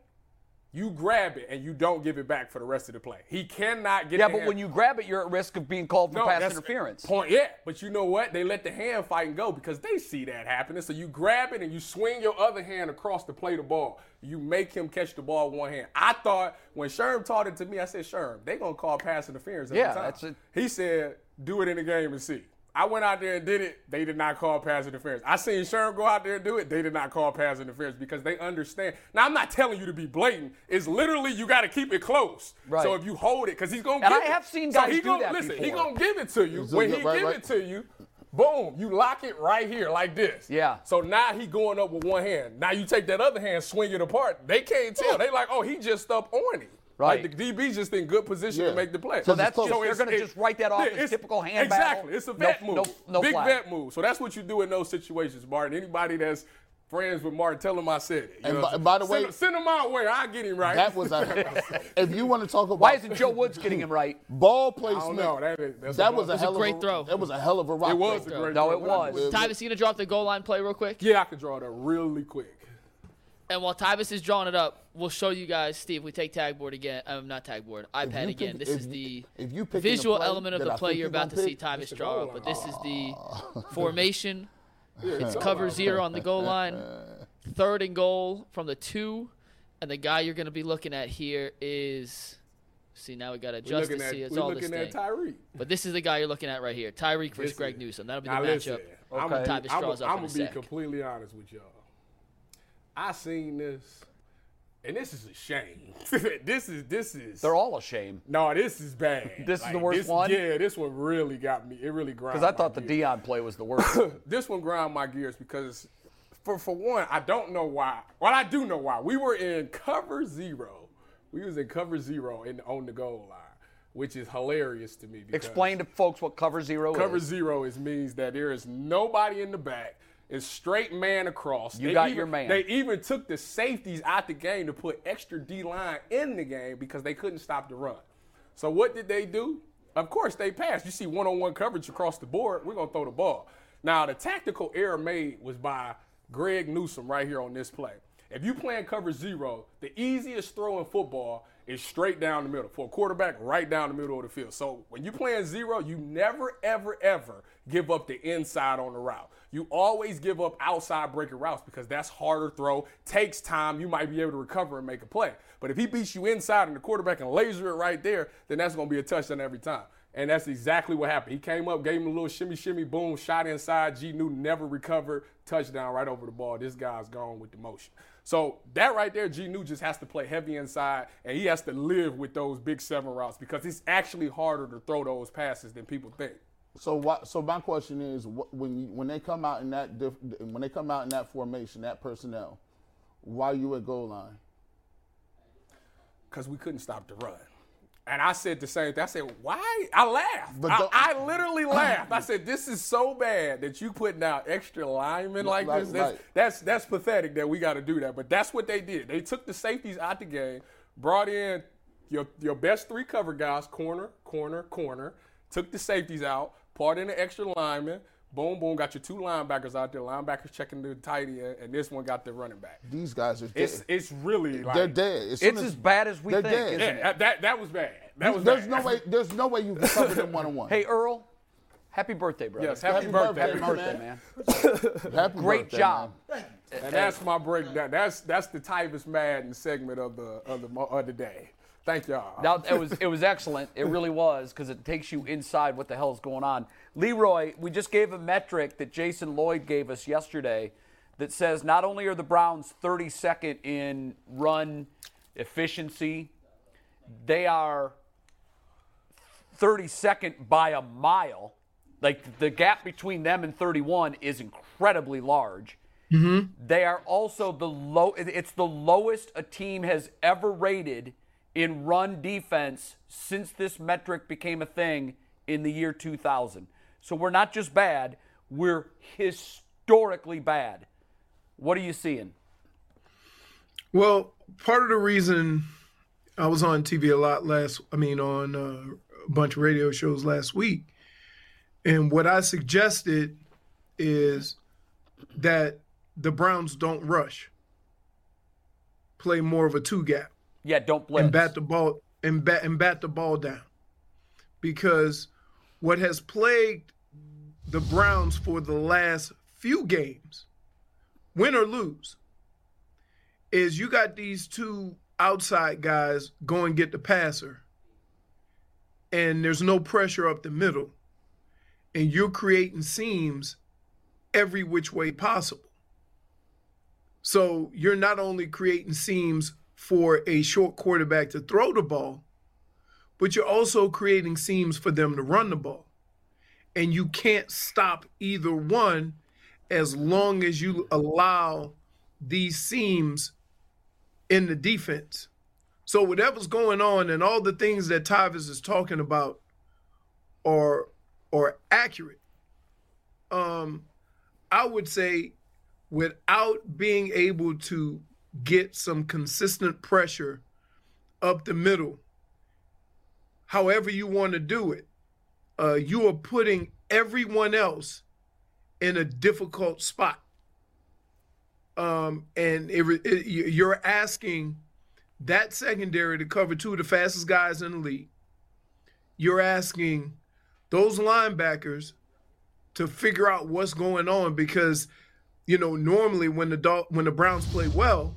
you grab it and you don't give it back for the rest of the play. He cannot get. It. Yeah, but hand- when you grab it, you're at risk of being called for no, pass that's interference. Point, yeah. But you know what? They let the hand fight and go because they see that happening. So you grab it and you swing your other hand across to play the ball. You make him catch the ball with one hand. I thought when Sherm taught it to me, I said, Sherm, they gonna call pass interference every Yeah, time. that's it. He said, do it in the game and see. I went out there and did it. They did not call pass interference. I seen Sherm go out there and do it. They did not call pass interference because they understand. Now I'm not telling you to be blatant. It's literally you got to keep it close. Right. So if you hold it, because he's gonna. And give I it. have seen So guys he do gonna, that Listen, he gonna give it to you. So when he right, give right. it to you, boom, you lock it right here like this. Yeah. So now he going up with one hand. Now you take that other hand, swing it apart. They can't tell. They like, oh, he just up on him. Right. Like the DB's just in good position Yeah. to make the play. So that's just- they're gonna just write that off yeah, as typical hand Exactly. battle. It's a No- vet no- move. no Big flag. vet move. So that's what you do in those situations, Martin. Anybody that's friends with Martin, tell him I said it. And by- by the way- send, send him my way. I'll get him right. That was a. if you want to talk about Why isn't Joe Woods getting him right? ball I placement? don't know. That, is, that's that was a was a hell great of a throw. That was a hell of a rock. It was a throw. great No, throw. it was. Tyvis, you gonna drop the goal line play real quick? Yeah, I can draw that really quick. And while Tyvis is drawing it up, we'll show you guys. Steve, we take tag board again. Um, not tag board, iPad you again. pick- This if is the if you picking visual play element of the I play you're about gonna to see pick, Tyvis it's a draw up. But this is the formation. It's a cover goal zero on the goal line. Third and goal from the two, and the guy you're going to be looking at here is. See now we got to adjust looking to at, see it's all this looking thing. Tyreek. But this is the guy you're looking at right here, Tyreek versus This Greg is- Newsom. That'll be the Now listen, matchup. I'm, Okay. Tyvis I'm, draws up I'm gonna be sec. completely honest with y'all. I seen this, and this is a shame. this is this is. They're all a shame. no, this is bad. This is the worst one? Yeah, this one really got me. It really ground. Because I my thought the gears. Dion play was the worst. this one ground my gears because, for for one, I don't know why. Well, I do know why. We were in cover zero. We was in cover zero and on the goal line, which is hilarious to me. Explain to folks what cover zero Cover is. zero is means that there is nobody in the back. It's straight man across. You They got even, your man. They even took the safeties out the game to put extra D line in the game because they couldn't stop the run. So what did they do? Of course they passed. You see one-on-one coverage across the board. We're gonna throw the ball. Now the tactical error made was by Greg Newsome right here on this play. If you playing cover zero, the easiest throw in football is straight down the middle. For a quarterback, right down the middle of the field. So when you're playing zero, you never, ever, ever give up the inside on the route. You always give up outside breaking routes because that's harder throw, takes time. You might be able to recover and make a play. But if he beats you inside and the quarterback can laser it right there, then that's going to be a touchdown every time. And that's exactly what happened. He came up, gave him a little shimmy, shimmy, boom, shot inside. G Newton never recovered, touchdown right over the ball. This guy's gone with the motion. So that right there, G Newton just has to play heavy inside, and he has to live with those big seven routes because it's actually harder to throw those passes than people think. So what? So my question is, when you, when they come out in that diff, when they come out in that formation, that personnel, why you at goal line? because we couldn't stop the run. And I said the same thing. I said, why? I laughed. But I, I literally laughed. I said, this is so bad that you putting out extra linemen like Right, this. That's, right. that's that's pathetic that we got to do that. But that's what they did. They took the safeties out the game, brought in your your best three cover guys, corner, corner, corner, took the safeties out, brought in the extra lineman. Boom, boom, got your two linebackers out there. Linebackers checking the tight end, and this one got the running back. These guys are dead. It's it's really like they're dead. As It's as bad as we they're think, dead. isn't Yeah, it? that, that that was bad. That was There's bad. no way. There's no way you can cover them one on one. Hey, Earl, happy birthday, brother. Yes, happy, Happy birthday, birthday, Happy birthday, man. Happy Great birthday, job. man. And that's my breakdown. That's that's the Tyvis Madden segment of the of the of the day. Thank y'all. Now it was it was excellent. It really was because it takes you inside what the hell is going on. Leroy, we just gave a metric that Jason Lloyd gave us yesterday that says not only are the Browns 32nd in run efficiency, they are 32nd by a mile. Like the gap between them and 31 is incredibly large. Mm-hmm. They are also the low. It's the lowest a team has ever rated in run defense since this metric became a thing in the year 2000. So we're not just bad; we're historically bad. What are you seeing? Well, part of the reason I was on TV a lot last, I mean, on uh, a bunch of radio shows last week, and what I suggested is that the Browns don't rush, play more of a two gap, Yeah, don't blitz. and bat the ball and bat and bat the ball down, because what has plagued the Browns for the last few games, win or lose, is you got these two outside guys go and get the passer, and there's no pressure up the middle, and you're creating seams every which way possible. So you're not only creating seams for a short quarterback to throw the ball, but you're also creating seams for them to run the ball. And you can't stop either one as long as you allow these seams in the defense. So whatever's going on and all the things that Tyvis is talking about are are accurate. Um, I would say without being able to get some consistent pressure up the middle, however you want to do it, uh, you are putting everyone else in a difficult spot. Um, and it, it, you're asking that secondary to cover two of the fastest guys in the league. You're asking those linebackers to figure out what's going on because, you know, normally when the Dol- when the Browns play well,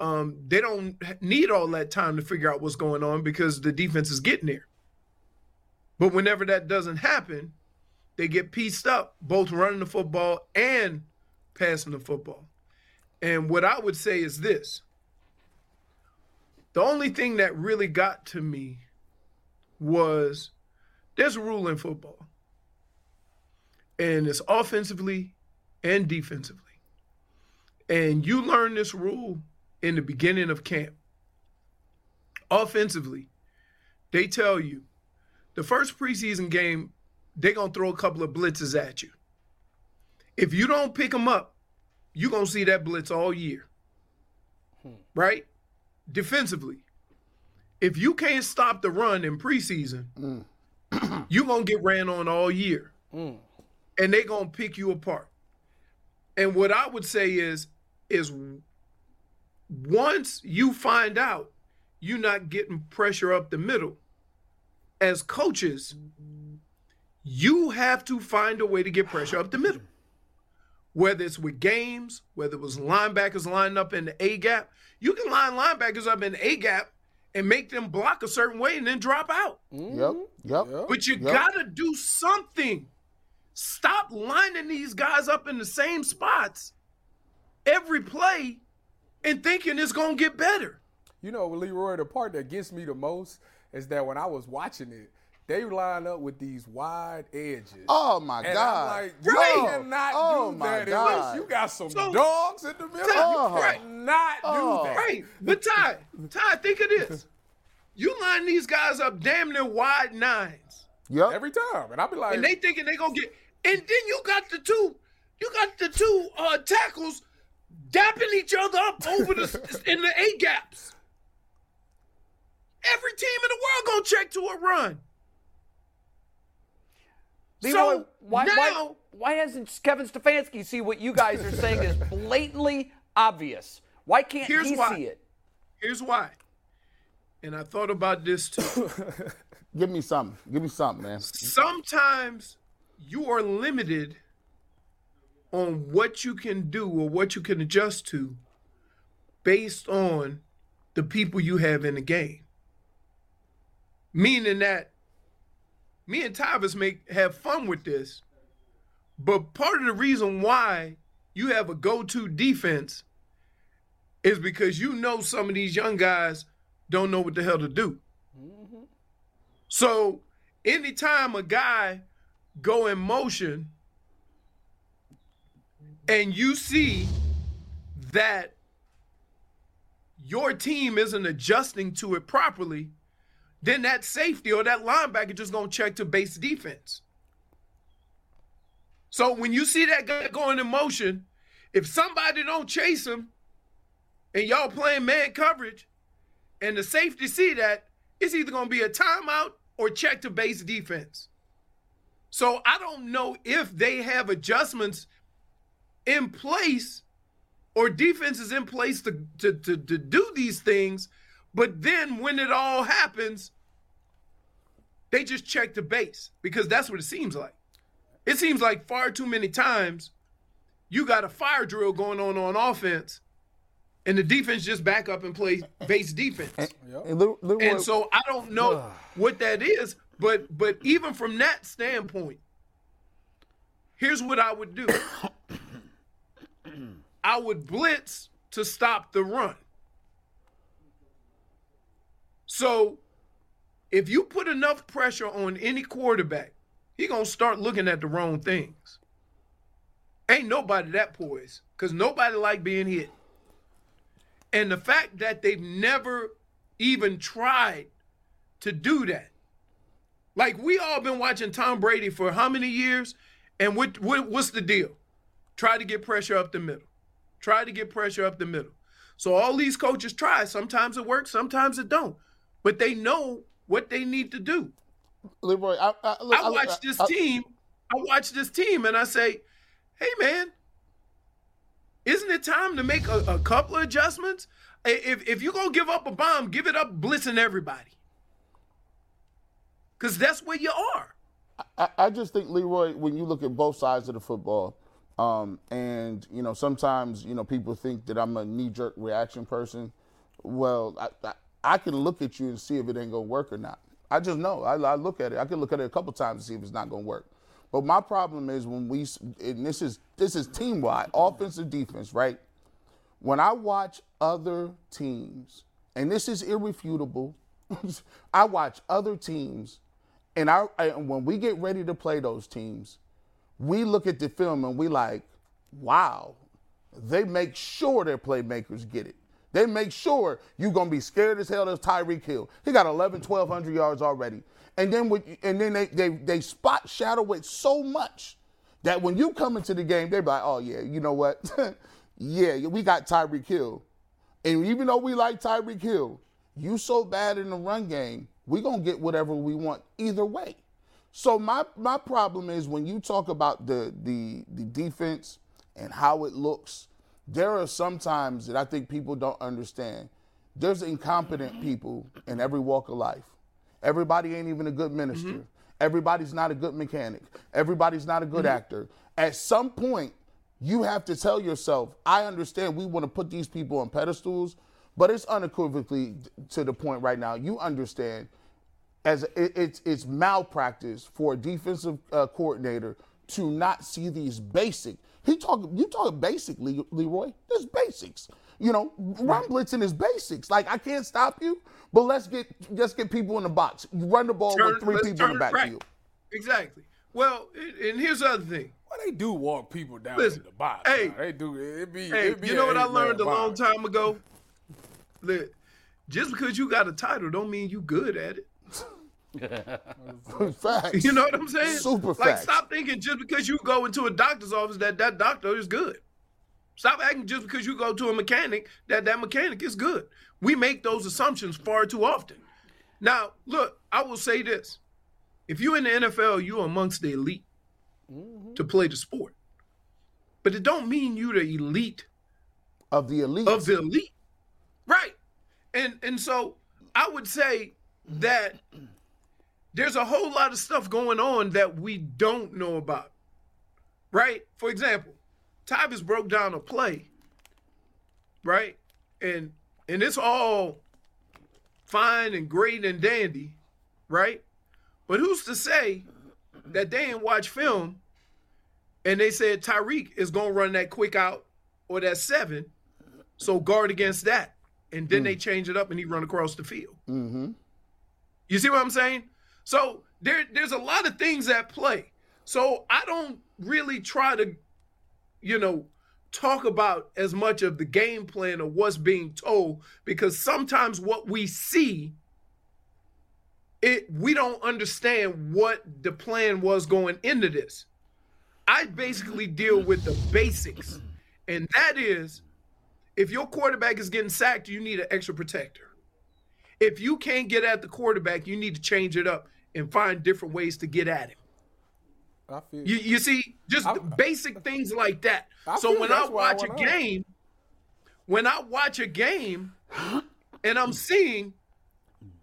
um, they don't need all that time to figure out what's going on because the defense is getting there. But whenever that doesn't happen, they get pieced up, both running the football and passing the football. And what I would say is this the only thing that really got to me was there's a rule in football, and it's offensively and defensively. And you learn this rule in the beginning of camp. Offensively, they tell you the first preseason game, they're going to throw a couple of blitzes at you. If you don't pick them up, you're going to see that blitz all year. Hmm. Right? Defensively, if you can't stop the run in preseason, hmm. you're going to get ran on all year. Hmm. And they're going to pick you apart. And what I would say is, is once you find out you're not getting pressure up the middle, as coaches, you have to find a way to get pressure up the middle. Whether it's with games, whether it was linebackers lining up in the A gap, you can line linebackers up in the A gap and make them block a certain way and then drop out. Yep. Yep. But you Yep. gotta do something. Stop lining these guys up in the same spots every play and thinking it's gonna get better. You know, Leroy, the part that gets me the most is that when I was watching it, they line up with these wide edges. Oh my and God! I'm like, you Right. cannot Oh, do my that God. unless you got some So- dogs in the middle. Oh. You Right. cannot Oh. do that. Right. But Ty, Ty, think of this. You line these guys up damn near wide nines. Yep. Every time, and I'll be like, And they thinking they gonna get and then you got the two, you got the two uh tackles dapping each other up over the in the A gaps. Every team in the world gonna check to a run. Leroy, So why, now, why, why doesn't Kevin Stefanski see what you guys are saying is blatantly obvious? Why can't Here's he why. see it? here's why. And I thought about this too. Give me something. Give me something, man. Sometimes you are limited on what you can do or what you can adjust to based on the people you have in the game. Meaning that me and Tyvis make have fun with this, but part of the reason why you have a go-to defense is because you know some of these young guys don't know what the hell to do. Mm-hmm. So anytime a guy go in motion and you see that your team isn't adjusting to it properly, then that safety or that linebacker just gonna check to base defense. So when you see that guy going in motion, if somebody don't chase him and y'all playing man coverage and the safety see that, it's either gonna be a timeout or check to base defense. So I don't know if they have adjustments in place or defenses in place to, to, to, to do these things, but then when it all happens, they just check the base because that's what it seems like. It seems like far too many times you got a fire drill going on on offense, and the defense just back up and play base defense. And, Leroy- Leroy- And so I don't know what that is, but but even from that standpoint, here's what I would do. I would blitz to stop the run. So if you put enough pressure on any quarterback, he gonna start looking at the wrong things. Ain't nobody that poised, because nobody like being hit. And the fact that they've never even tried to do that. Like we all been watching Tom Brady for how many years? And what, what what's the deal? Try to get pressure up the middle. Try to get pressure up the middle. So all these coaches try. Sometimes it works, sometimes it don't. But they know what they need to do. Leroy, I, I, look, I watch this I- team. I watch this team, and I say, "Hey, man, isn't it time to make a, a couple of adjustments? If if you're gonna give up a bomb, give it up blitzing everybody, because that's where you are." I, I just think Leroy, when you look at both sides of the football, um, and you know sometimes you know people think that I'm a knee-jerk reaction person. Well, I, I I can look at you and see if it ain't gonna work or not. I just know. I, I look at it. I can look at it a couple times to see if it's not gonna work. But my problem is when we and this is this is team wide, offense and defense, right? When I watch other teams, and this is irrefutable, I watch other teams and I, and when we get ready to play those teams, we look at the film and we like, wow, they make sure their playmakers get it. They make sure you're gonna be scared as hell as Tyreek Hill. He got 11, 1200 yards already, and then with, and then they, they they spot shadow it so much that when you come into the game, they're like, oh yeah, you know what? yeah, we got Tyreek Hill, and even though we like Tyreek Hill, you so bad in the run game, we gonna get whatever we want either way. So my my problem is when you talk about the the the defense and how it looks, there are some times that I think people don't understand. There's incompetent people in every walk of life. Everybody ain't even a good minister. Mm-hmm. Everybody's not a good mechanic. Everybody's not a good mm-hmm. actor. At some point, you have to tell yourself, I understand we want to put these people on pedestals, but it's unequivocally to the point right now. You understand as it, it's it's malpractice for a defensive uh, coordinator to not see these basic. He talk you talk basically, Leroy. There's basics. You know, run blitzing is basics. Like I can't stop you, but let's get let's get people in the box. You run the ball Turn- with three people in turn the backfield. Exactly. Well, and- and here's the other thing. Well, they do walk people down Listen, in the box. hey, now. they do. It be. Hey, it be you know what I learned a long box. time ago? That just because you got a title don't mean you good at it. Facts. You know what I'm saying? Super Like, facts. stop thinking just because you go into a doctor's office that that doctor is good. Stop acting just because you go to a mechanic that that mechanic is good. We make those assumptions far too often. Now, look, I will say this: if you're in the NFL, you are amongst the elite mm-hmm. to play the sport, but it don't mean you the elite Of the elite. of the elite, right? And and so I would say that there's a whole lot of stuff going on that we don't know about, right? For example, Tyvis broke down a play, right? And and it's all fine and great and dandy, right? But who's to say that they didn't watch film and they said Tyreek is gonna run that quick out or that seven, so guard against that. And then they change it up and he run across the field. mm-hmm. You see what I'm saying? So there, there's a lot of things at play. So I don't really try to, you know, talk about as much of the game plan or what's being told because sometimes what we see, it we don't understand what the plan was going into this. I basically deal with the basics, and that is, if your quarterback is getting sacked, you need an extra protector if you can't get at the quarterback, you need to change it up and find different ways to get at him. I feel. You, you see, just I- basic things like that. I so when I why I watch a game, when I watch a game and I'm seeing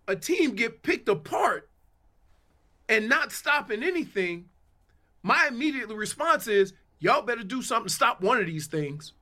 a team get picked apart and not stopping anything, my immediate response is, y'all better do something to stop one of these things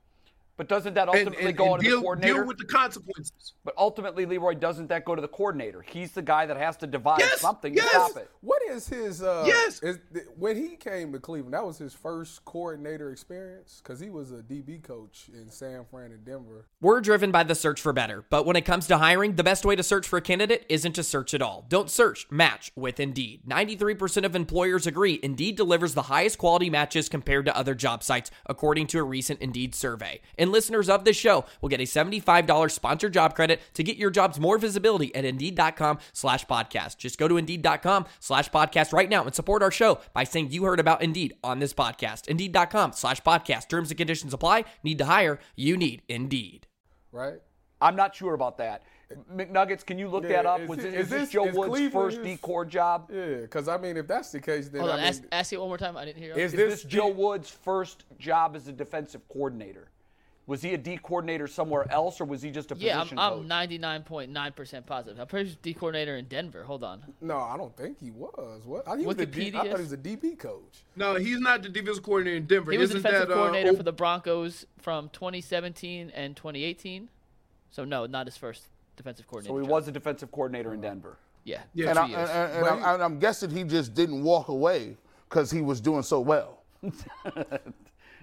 But doesn't that ultimately and- go and on to the coordinator? deal with the consequences. but ultimately, Leroy, doesn't that go to the coordinator? He's the guy that has to devise Yes, something yes. to stop it. What is his? Uh, Yes. Is, th- when he came to Cleveland, that was his first coordinator experience because he was a DB coach in San Fran and Denver. We're driven by the search for better, but when it comes to hiring, the best way to search for a candidate isn't to search at all. Don't search, match with Indeed. 93% of employers agree Indeed delivers the highest quality matches compared to other job sites, according to a recent Indeed survey. And listeners of this show will get a $75 sponsored job credit to get your jobs more visibility at Indeed.com slash podcast. Just go to Indeed.com slash podcast right now and support our show by saying you heard about Indeed on this podcast. Indeed.com slash podcast. Terms and conditions apply. Need to hire? You need Indeed. Right? I'm not sure about that. McNuggets, can you look Yeah, that up? is Was it- it, is is this this- Joe is Woods' Cleveland first his- D core job? Yeah, because I mean, if that's the case, then Hold I on, mean, ask, ask it one more time. I didn't hear. Is Is this this Joe Woods' first job as a defensive coordinator? Was he a D coordinator somewhere else, or was he just a yeah, I'm, position I'm 99.9% positive. I'm pretty sure D coordinator in Denver. Hold on. no, I don't think he was. What? I, he was a D, I Wikipedia? thought he was a DB coach. No, he's not the defensive coordinator in Denver. He was the Isn't defensive that, uh, coordinator O- for the Broncos from 2017 and 2018. So no, not his first defensive coordinator. so he job. was a defensive coordinator in Denver. Yeah. Yeah. And, I, and, years. and, and But I'm, and I'm guessing he just didn't walk away because he was doing so well.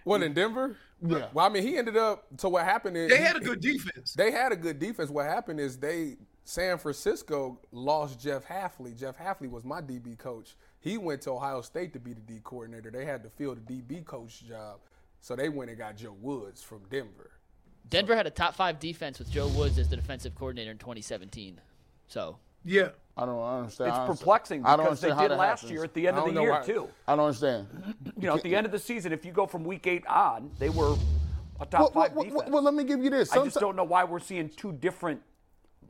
What in Denver? Yeah. Well, I mean, he ended up. So what happened is They had a good defense. They had a good defense. What happened is they San Francisco lost Jeff Hafley. Jeff Hafley was my DB coach. He went to Ohio State to be the D coordinator. They had to fill the DB coach job, so they went and got Joe Woods from Denver. Denver had a top five defense with Joe Woods as the defensive coordinator in 2017. So Yeah. I don't understand. It's I don't- perplexing I don't because they did last happens. year at the end of the year why- too. I don't understand. You know, at the end of the season, if you go from week eight on, they were a top Well, five well, defense. well, well, let me give you this. I just don't know why we're seeing two different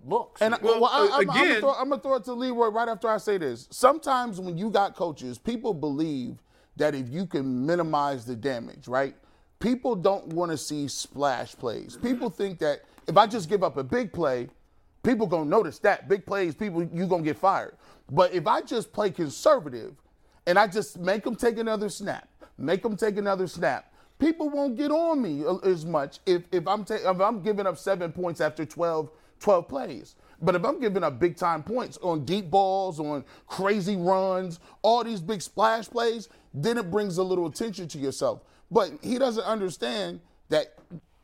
looks. And I, here. well, I, I'm, I'm, again- gonna throw, I'm gonna throw it to Leroy right after I say this. Sometimes when you got coaches, people believe that if you can minimize the damage, right? People don't want to see splash plays. People think that if I just give up a big play, people gonna notice that big plays. People, you gonna get fired. But if I just play conservative, and I just make them take another snap, make them take another snap, people won't get on me uh, as much if, if I'm ta- if I'm giving up seven points after 12, 12 plays. But if I'm giving up big time points on deep balls, on crazy runs, all these big splash plays, then it brings a little attention to yourself. But he doesn't understand that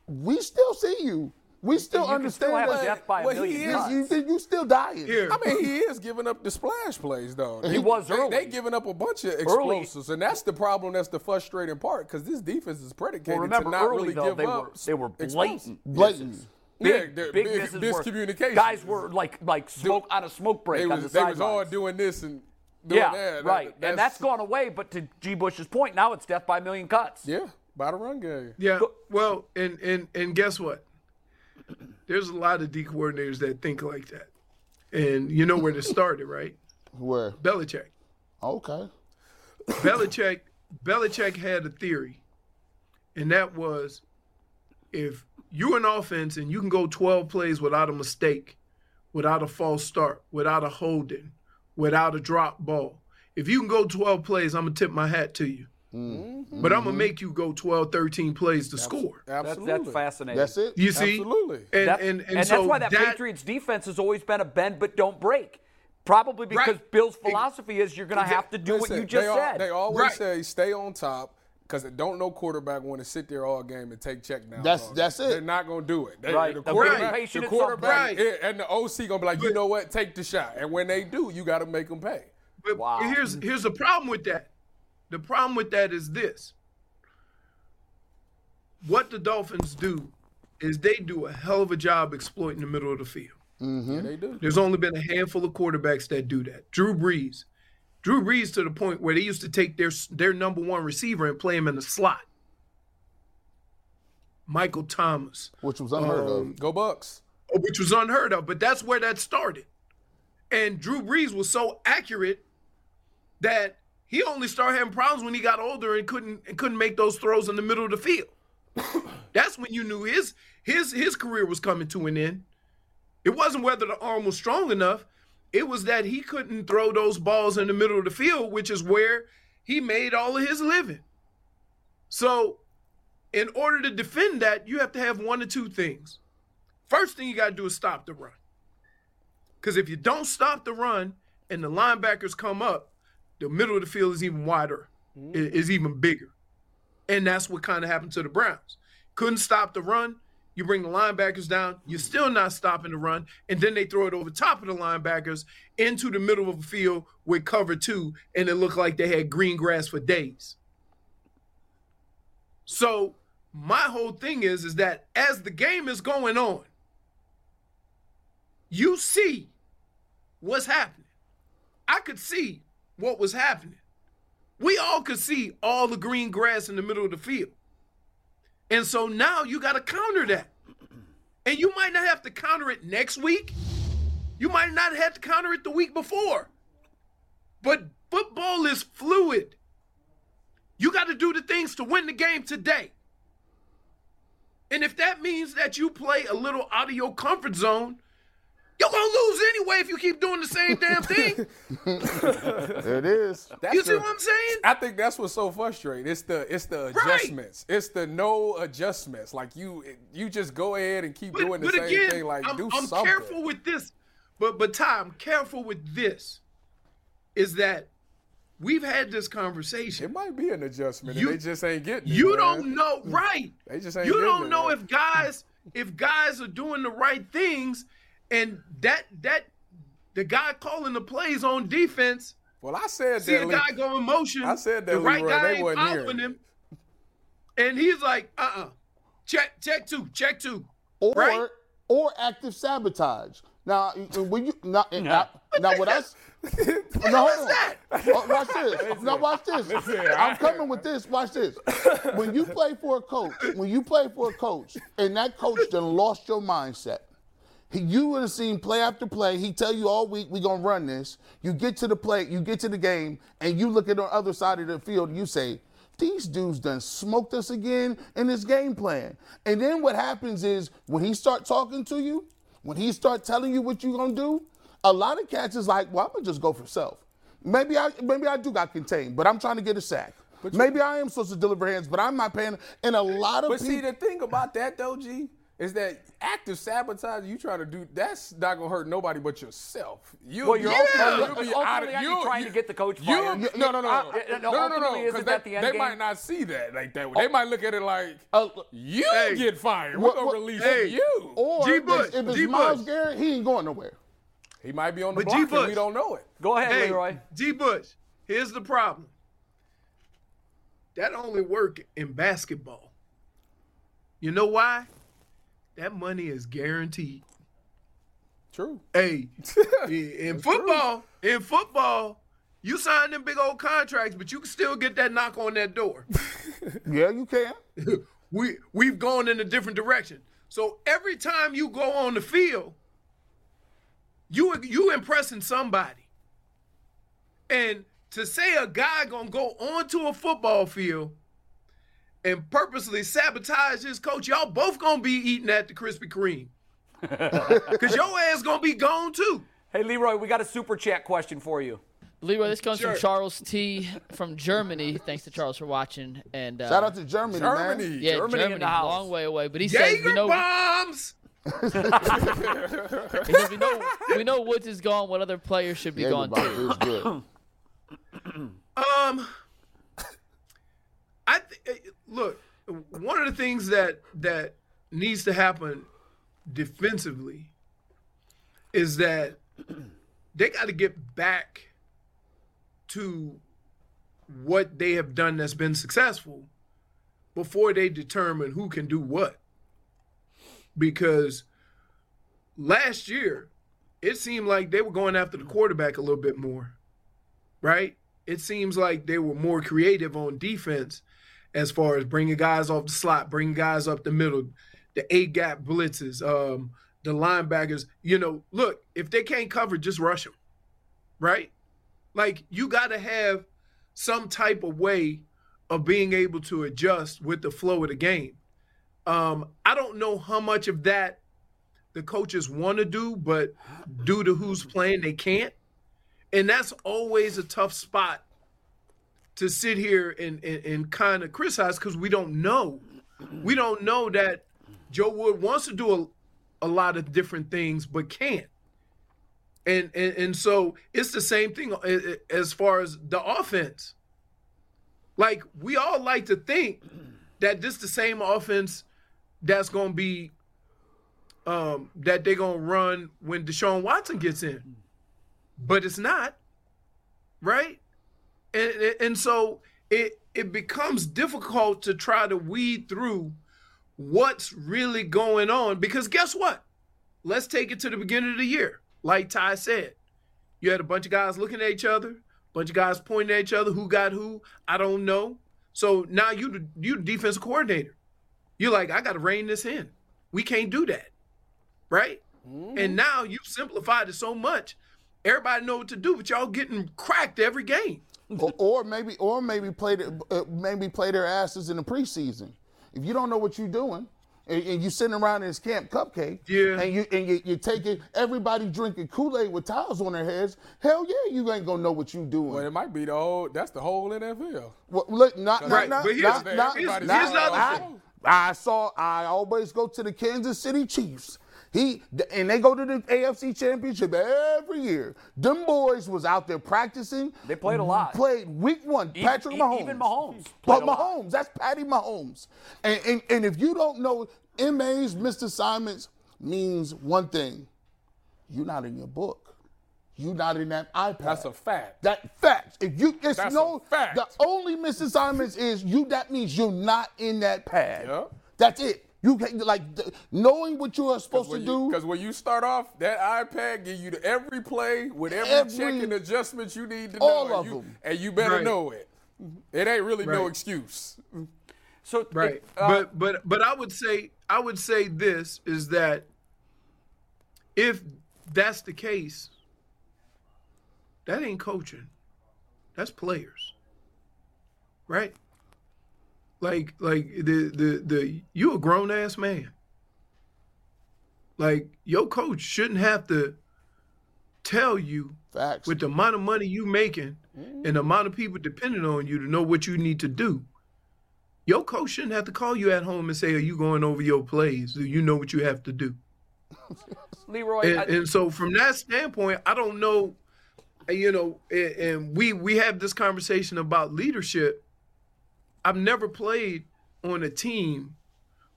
we still see you We still You understand still have that. death by a Well, he is- You, you, you still dying. Here. I mean, he is giving up the splash plays, though. He was they, early. They giving up a bunch of explosives, and that's the problem. That's the frustrating part because this defense is predicated Well, remember to not early really though give they up. were they were blatant. Blatant. Yeah, Big, they're big big miscommunication. Guys were like like smoke on a smoke break They on was, the they was all doing this and doing Yeah, that. right. That- and that's gone away. But to G. Bush's point, now it's death by a million cuts. Yeah, by the run game. Yeah. Well, and and and guess what? There's a lot of D coordinators that think like that, and you know where this started, right? Where? Belichick. Okay. Belichick. Belichick had a theory, and that was, if you're an offense and you can go 12 plays without a mistake, without a false start, without a holding, without a drop ball, if you can go 12 plays, I'm gonna tip my hat to you. Mm-hmm. But I'm gonna make you go 12, 13 plays to score. That's, Absolutely. that's fascinating. That's it. You see, Absolutely. and That- and, and, and so that's why that, that Patriots defense has always been a bend but don't break. Probably because Right. Bill's philosophy is you're going to have to do what you just they al- said. they always Right. say stay on top because don't no quarterback want to sit there all game and take check downs. That's- that's it. They're not going to do it. They, Right. The They're quarterback, being the quarterback point. yeah, and the OC going to be like, you know what, take the shot. And when they do, you got to make them pay. But Wow. here's here's the problem with that. The problem with that is this. What the Dolphins do is they do a hell of a job exploiting the middle of the field. Yeah, they do. There's only been a handful of quarterbacks that do that. Drew Brees. Drew Brees to the point where they used to take their their number one receiver and play him in the slot. Michael Thomas, Which was unheard Um, go Bucks. which was unheard of, but that's where that started. And Drew Brees was so accurate that he only started having problems when he got older and couldn't and couldn't make those throws in the middle of the field. That's when you knew his his his career was coming to an end. It wasn't whether the arm was strong enough. It was that he couldn't throw those balls in the middle of the field, which is where he made all of his living. So, in order to defend that, you have to have one or two things. First thing you got to do is stop the run. Because if you don't stop the run and the linebackers come up, the middle of the field is even wider, i- mm. is even bigger. And that's what kind of happened to the Browns. Couldn't stop the run. You bring the linebackers down. You're mm. still not stopping the run. And then they throw it over top of the linebackers into the middle of the field with cover two. And it looked like they had green grass for days. So my whole thing is, is that as the game is going on, you see what's happening. I could see what was happening. We all could see all the green grass in the middle of the field. And so now you got to counter that. And you might not have to counter it next week. You might not have to counter it the week before. But football is fluid. You got to do the things to win the game today. And if that means that you play a little out of your comfort zone, you're going to lose anyway if you keep doing the same damn thing. It is. That's you see the- what I'm saying? I think that's what's so frustrating. It's the it's the adjustments. It's the no adjustments. Like you you just go ahead and keep doing the same thing. Like I'm, do I'm something. careful with this, but but Ty, I'm careful with this. Is that we've had this conversation. It might be an adjustment, You- and they just ain't getting it. You man. don't know, right? They just ain't You getting don't it, know man. if guys if guys are doing the right things, and that that the guy calling the plays on defense. Well, I said See that. See a guy go in motion. I said that, the right Leroy. guy They ain't following hearing him, and he's like, uh, uh check, check two, check two. Or Right. or active sabotage. Now when you now, now, now what I s- no, hold on. that? Watch this. Now watch this. I'm coming with this. Watch this. When you play for a coach, when you play for a coach, and that coach done lost your mindset. He, you would have seen play after play. He tell you all week we gonna run this. You get to the play, you get to the game, and you look at the other side of the field. and You say, these dudes done smoked us again in this game plan. And then what happens is when he start talking to you, when he start telling you what you gonna do, a lot of cats is like, well, I'm gonna just go for self. Maybe I maybe I do got contained, but I'm trying to get a sack. Maybe I am supposed to deliver hands, but I'm not paying. And a lot of But people. see, the thing about that though, G, is that active sabotage you trying to do that's not gonna hurt nobody but yourself. You, Well, you're you- ultimately- you'll be ultimately, out of- aren't you you- trying to get the coach fired? you- No, no, no, Uh, no, uh, no, no, no, no, no, isn't because that they, the end they game? might not see that like that. They might look at it like you Hey. get fired. We're gonna what- release hey. you. Or G. if Bush, it's- if it's G. Myles Garrett, he ain't going nowhere. He might be on the But G. block and we don't know it. Go ahead, Hey, Leroy. G. Bush, here's the problem. That only work in basketball. You know why? That money is guaranteed. True. Hey, in football, in football, you sign them big old contracts, but you can still get that knock on that door. Yeah, you can. we we've gone in a different direction. So every time you go on the field, you you impressing somebody. And to say a guy gonna go onto a football field and purposely sabotage his coach, y'all both gonna be eating at the Krispy Kreme. Cause your ass gonna be gone too. Hey, Leroy, we got a super chat question for you. Leroy, this comes Sure. from Charles T from Germany. Thanks to Charles for watching. And uh, Shout out to Germany, man. Germany. yeah, Germany Germany, in the house. long way away. But he says we know, bombs. he says we know we know Woods is gone. What other players should be Yeah, gone too? is good. Um, I th- look. One of the things that that needs to happen defensively is that they got to get back to what they have done that's been successful before they determine who can do what. Because last year, it seemed like they were going after the quarterback a little bit more, right? It seems like they were more creative on defense as far as bringing guys off the slot, bringing guys up the middle, the A gap blitzes, um, the linebackers. You know, look, if they can't cover, just rush them, right? Like you got to have some type of way of being able to adjust with the flow of the game. Um, I don't know how much of that the coaches want to do, but due to who's playing, they can't. And that's always a tough spot to sit here and, and, and kind of criticize because we don't know. We don't know that Joe Wood wants to do a, a lot of different things, but can't. And, and and so it's the same thing a- a- as far as the offense. Like we all like to think that this the same offense that's going to be um, that they're going to run when Deshaun Watson gets in, but it's not, right? And and- so it it becomes difficult to try to weed through what's really going on because guess what? Let's take it to the beginning of the year. Like Ty said, you had a bunch of guys looking at each other, bunch of guys pointing at each other. Who got who? I don't know. So now you the you the defensive coordinator. You're like, I got to rein this in. We can't do that, right? Mm-hmm. And now you've simplified it so much. Everybody know what to do, but y'all getting cracked every game. Or, or maybe, or maybe play their, uh, maybe play their asses in the preseason. If you don't know what you're doing, and, and you sitting around in this camp cupcake, Yeah. and you and you, you're taking everybody drinking Kool Aid with towels on their heads, hell yeah, you ain't gonna know what you're doing. Well, it might be the whole. That's the whole NFL. Well, look, not, not, Right, not, but here's- not, here's- not, here's not- other I. I saw. I always go to the Kansas City Chiefs. He and they go to the AFC Championship every year. Them boys was out there practicing. They played a mm-hmm. lot. Played week one. E- Patrick Mahomes. even Mahomes But. Mahomes, that's Patty Mahomes. And, and and if you don't know, MA's missed assignments means one thing. You're not in your book. You're not in that iPad. That's a fact. That fact. If you it's That's no a fact. the only misassignments is you that means you're not in that pad. Yep. That's it. You can like knowing what you are supposed to do. Because when you start off, that iPad give you the, every play with every, Every- check and adjustments you need to All know. of and you, them. And you better Right. know it. It ain't really no excuse. So Right. it- uh, but but but I would say I would say this is that if that's the case, that ain't coaching. That's players. Right? Like like the the the you a grown ass man. Like your coach shouldn't have to tell you Facts. with the amount of money you making and the amount of people depending on you to know what you need to do. Your coach shouldn't have to call you at home and say, "Are you going over your plays? Do you know what you have to do?" Leroy, and, I- and so from that standpoint, I don't know. You know, and, and we we have this conversation about leadership. I've never played on a team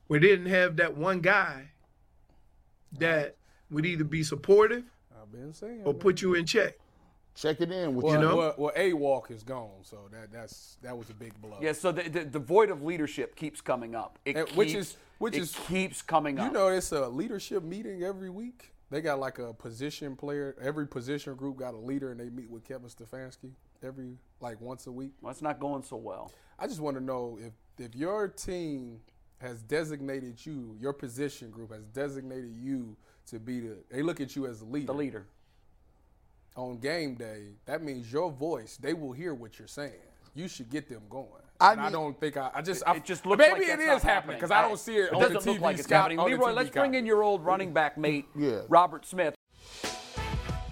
where they didn't have that one guy that would either be supportive I've been saying. or man. put you in check. Check it in with well, you know? well, well, a walk is gone, so that that's that was a big blow. yeah, so the, the, the void of leadership keeps coming up. It And which is- which it is- keeps coming You up. You know, it's a leadership meeting every week. They got like a position player. Every position group got a leader, and they meet with Kevin Stefanski every like once a week. well, it's not going so well. I just want to know if if your team has designated you, your position group has designated you to be the. They look at you as the leader. The leader. on game day. That means your voice. They will hear what you're saying. You should get them going. I And I, don't think I. I just. It, I, it just looks maybe like it that's happening because I don't see it, It on doesn't the TV look like it's scout- happening. Leroy, let's bring in your old running back mate, Yeah. Robert Smith.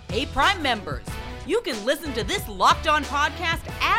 Hey, Prime members, you can listen to this Locked On podcast ad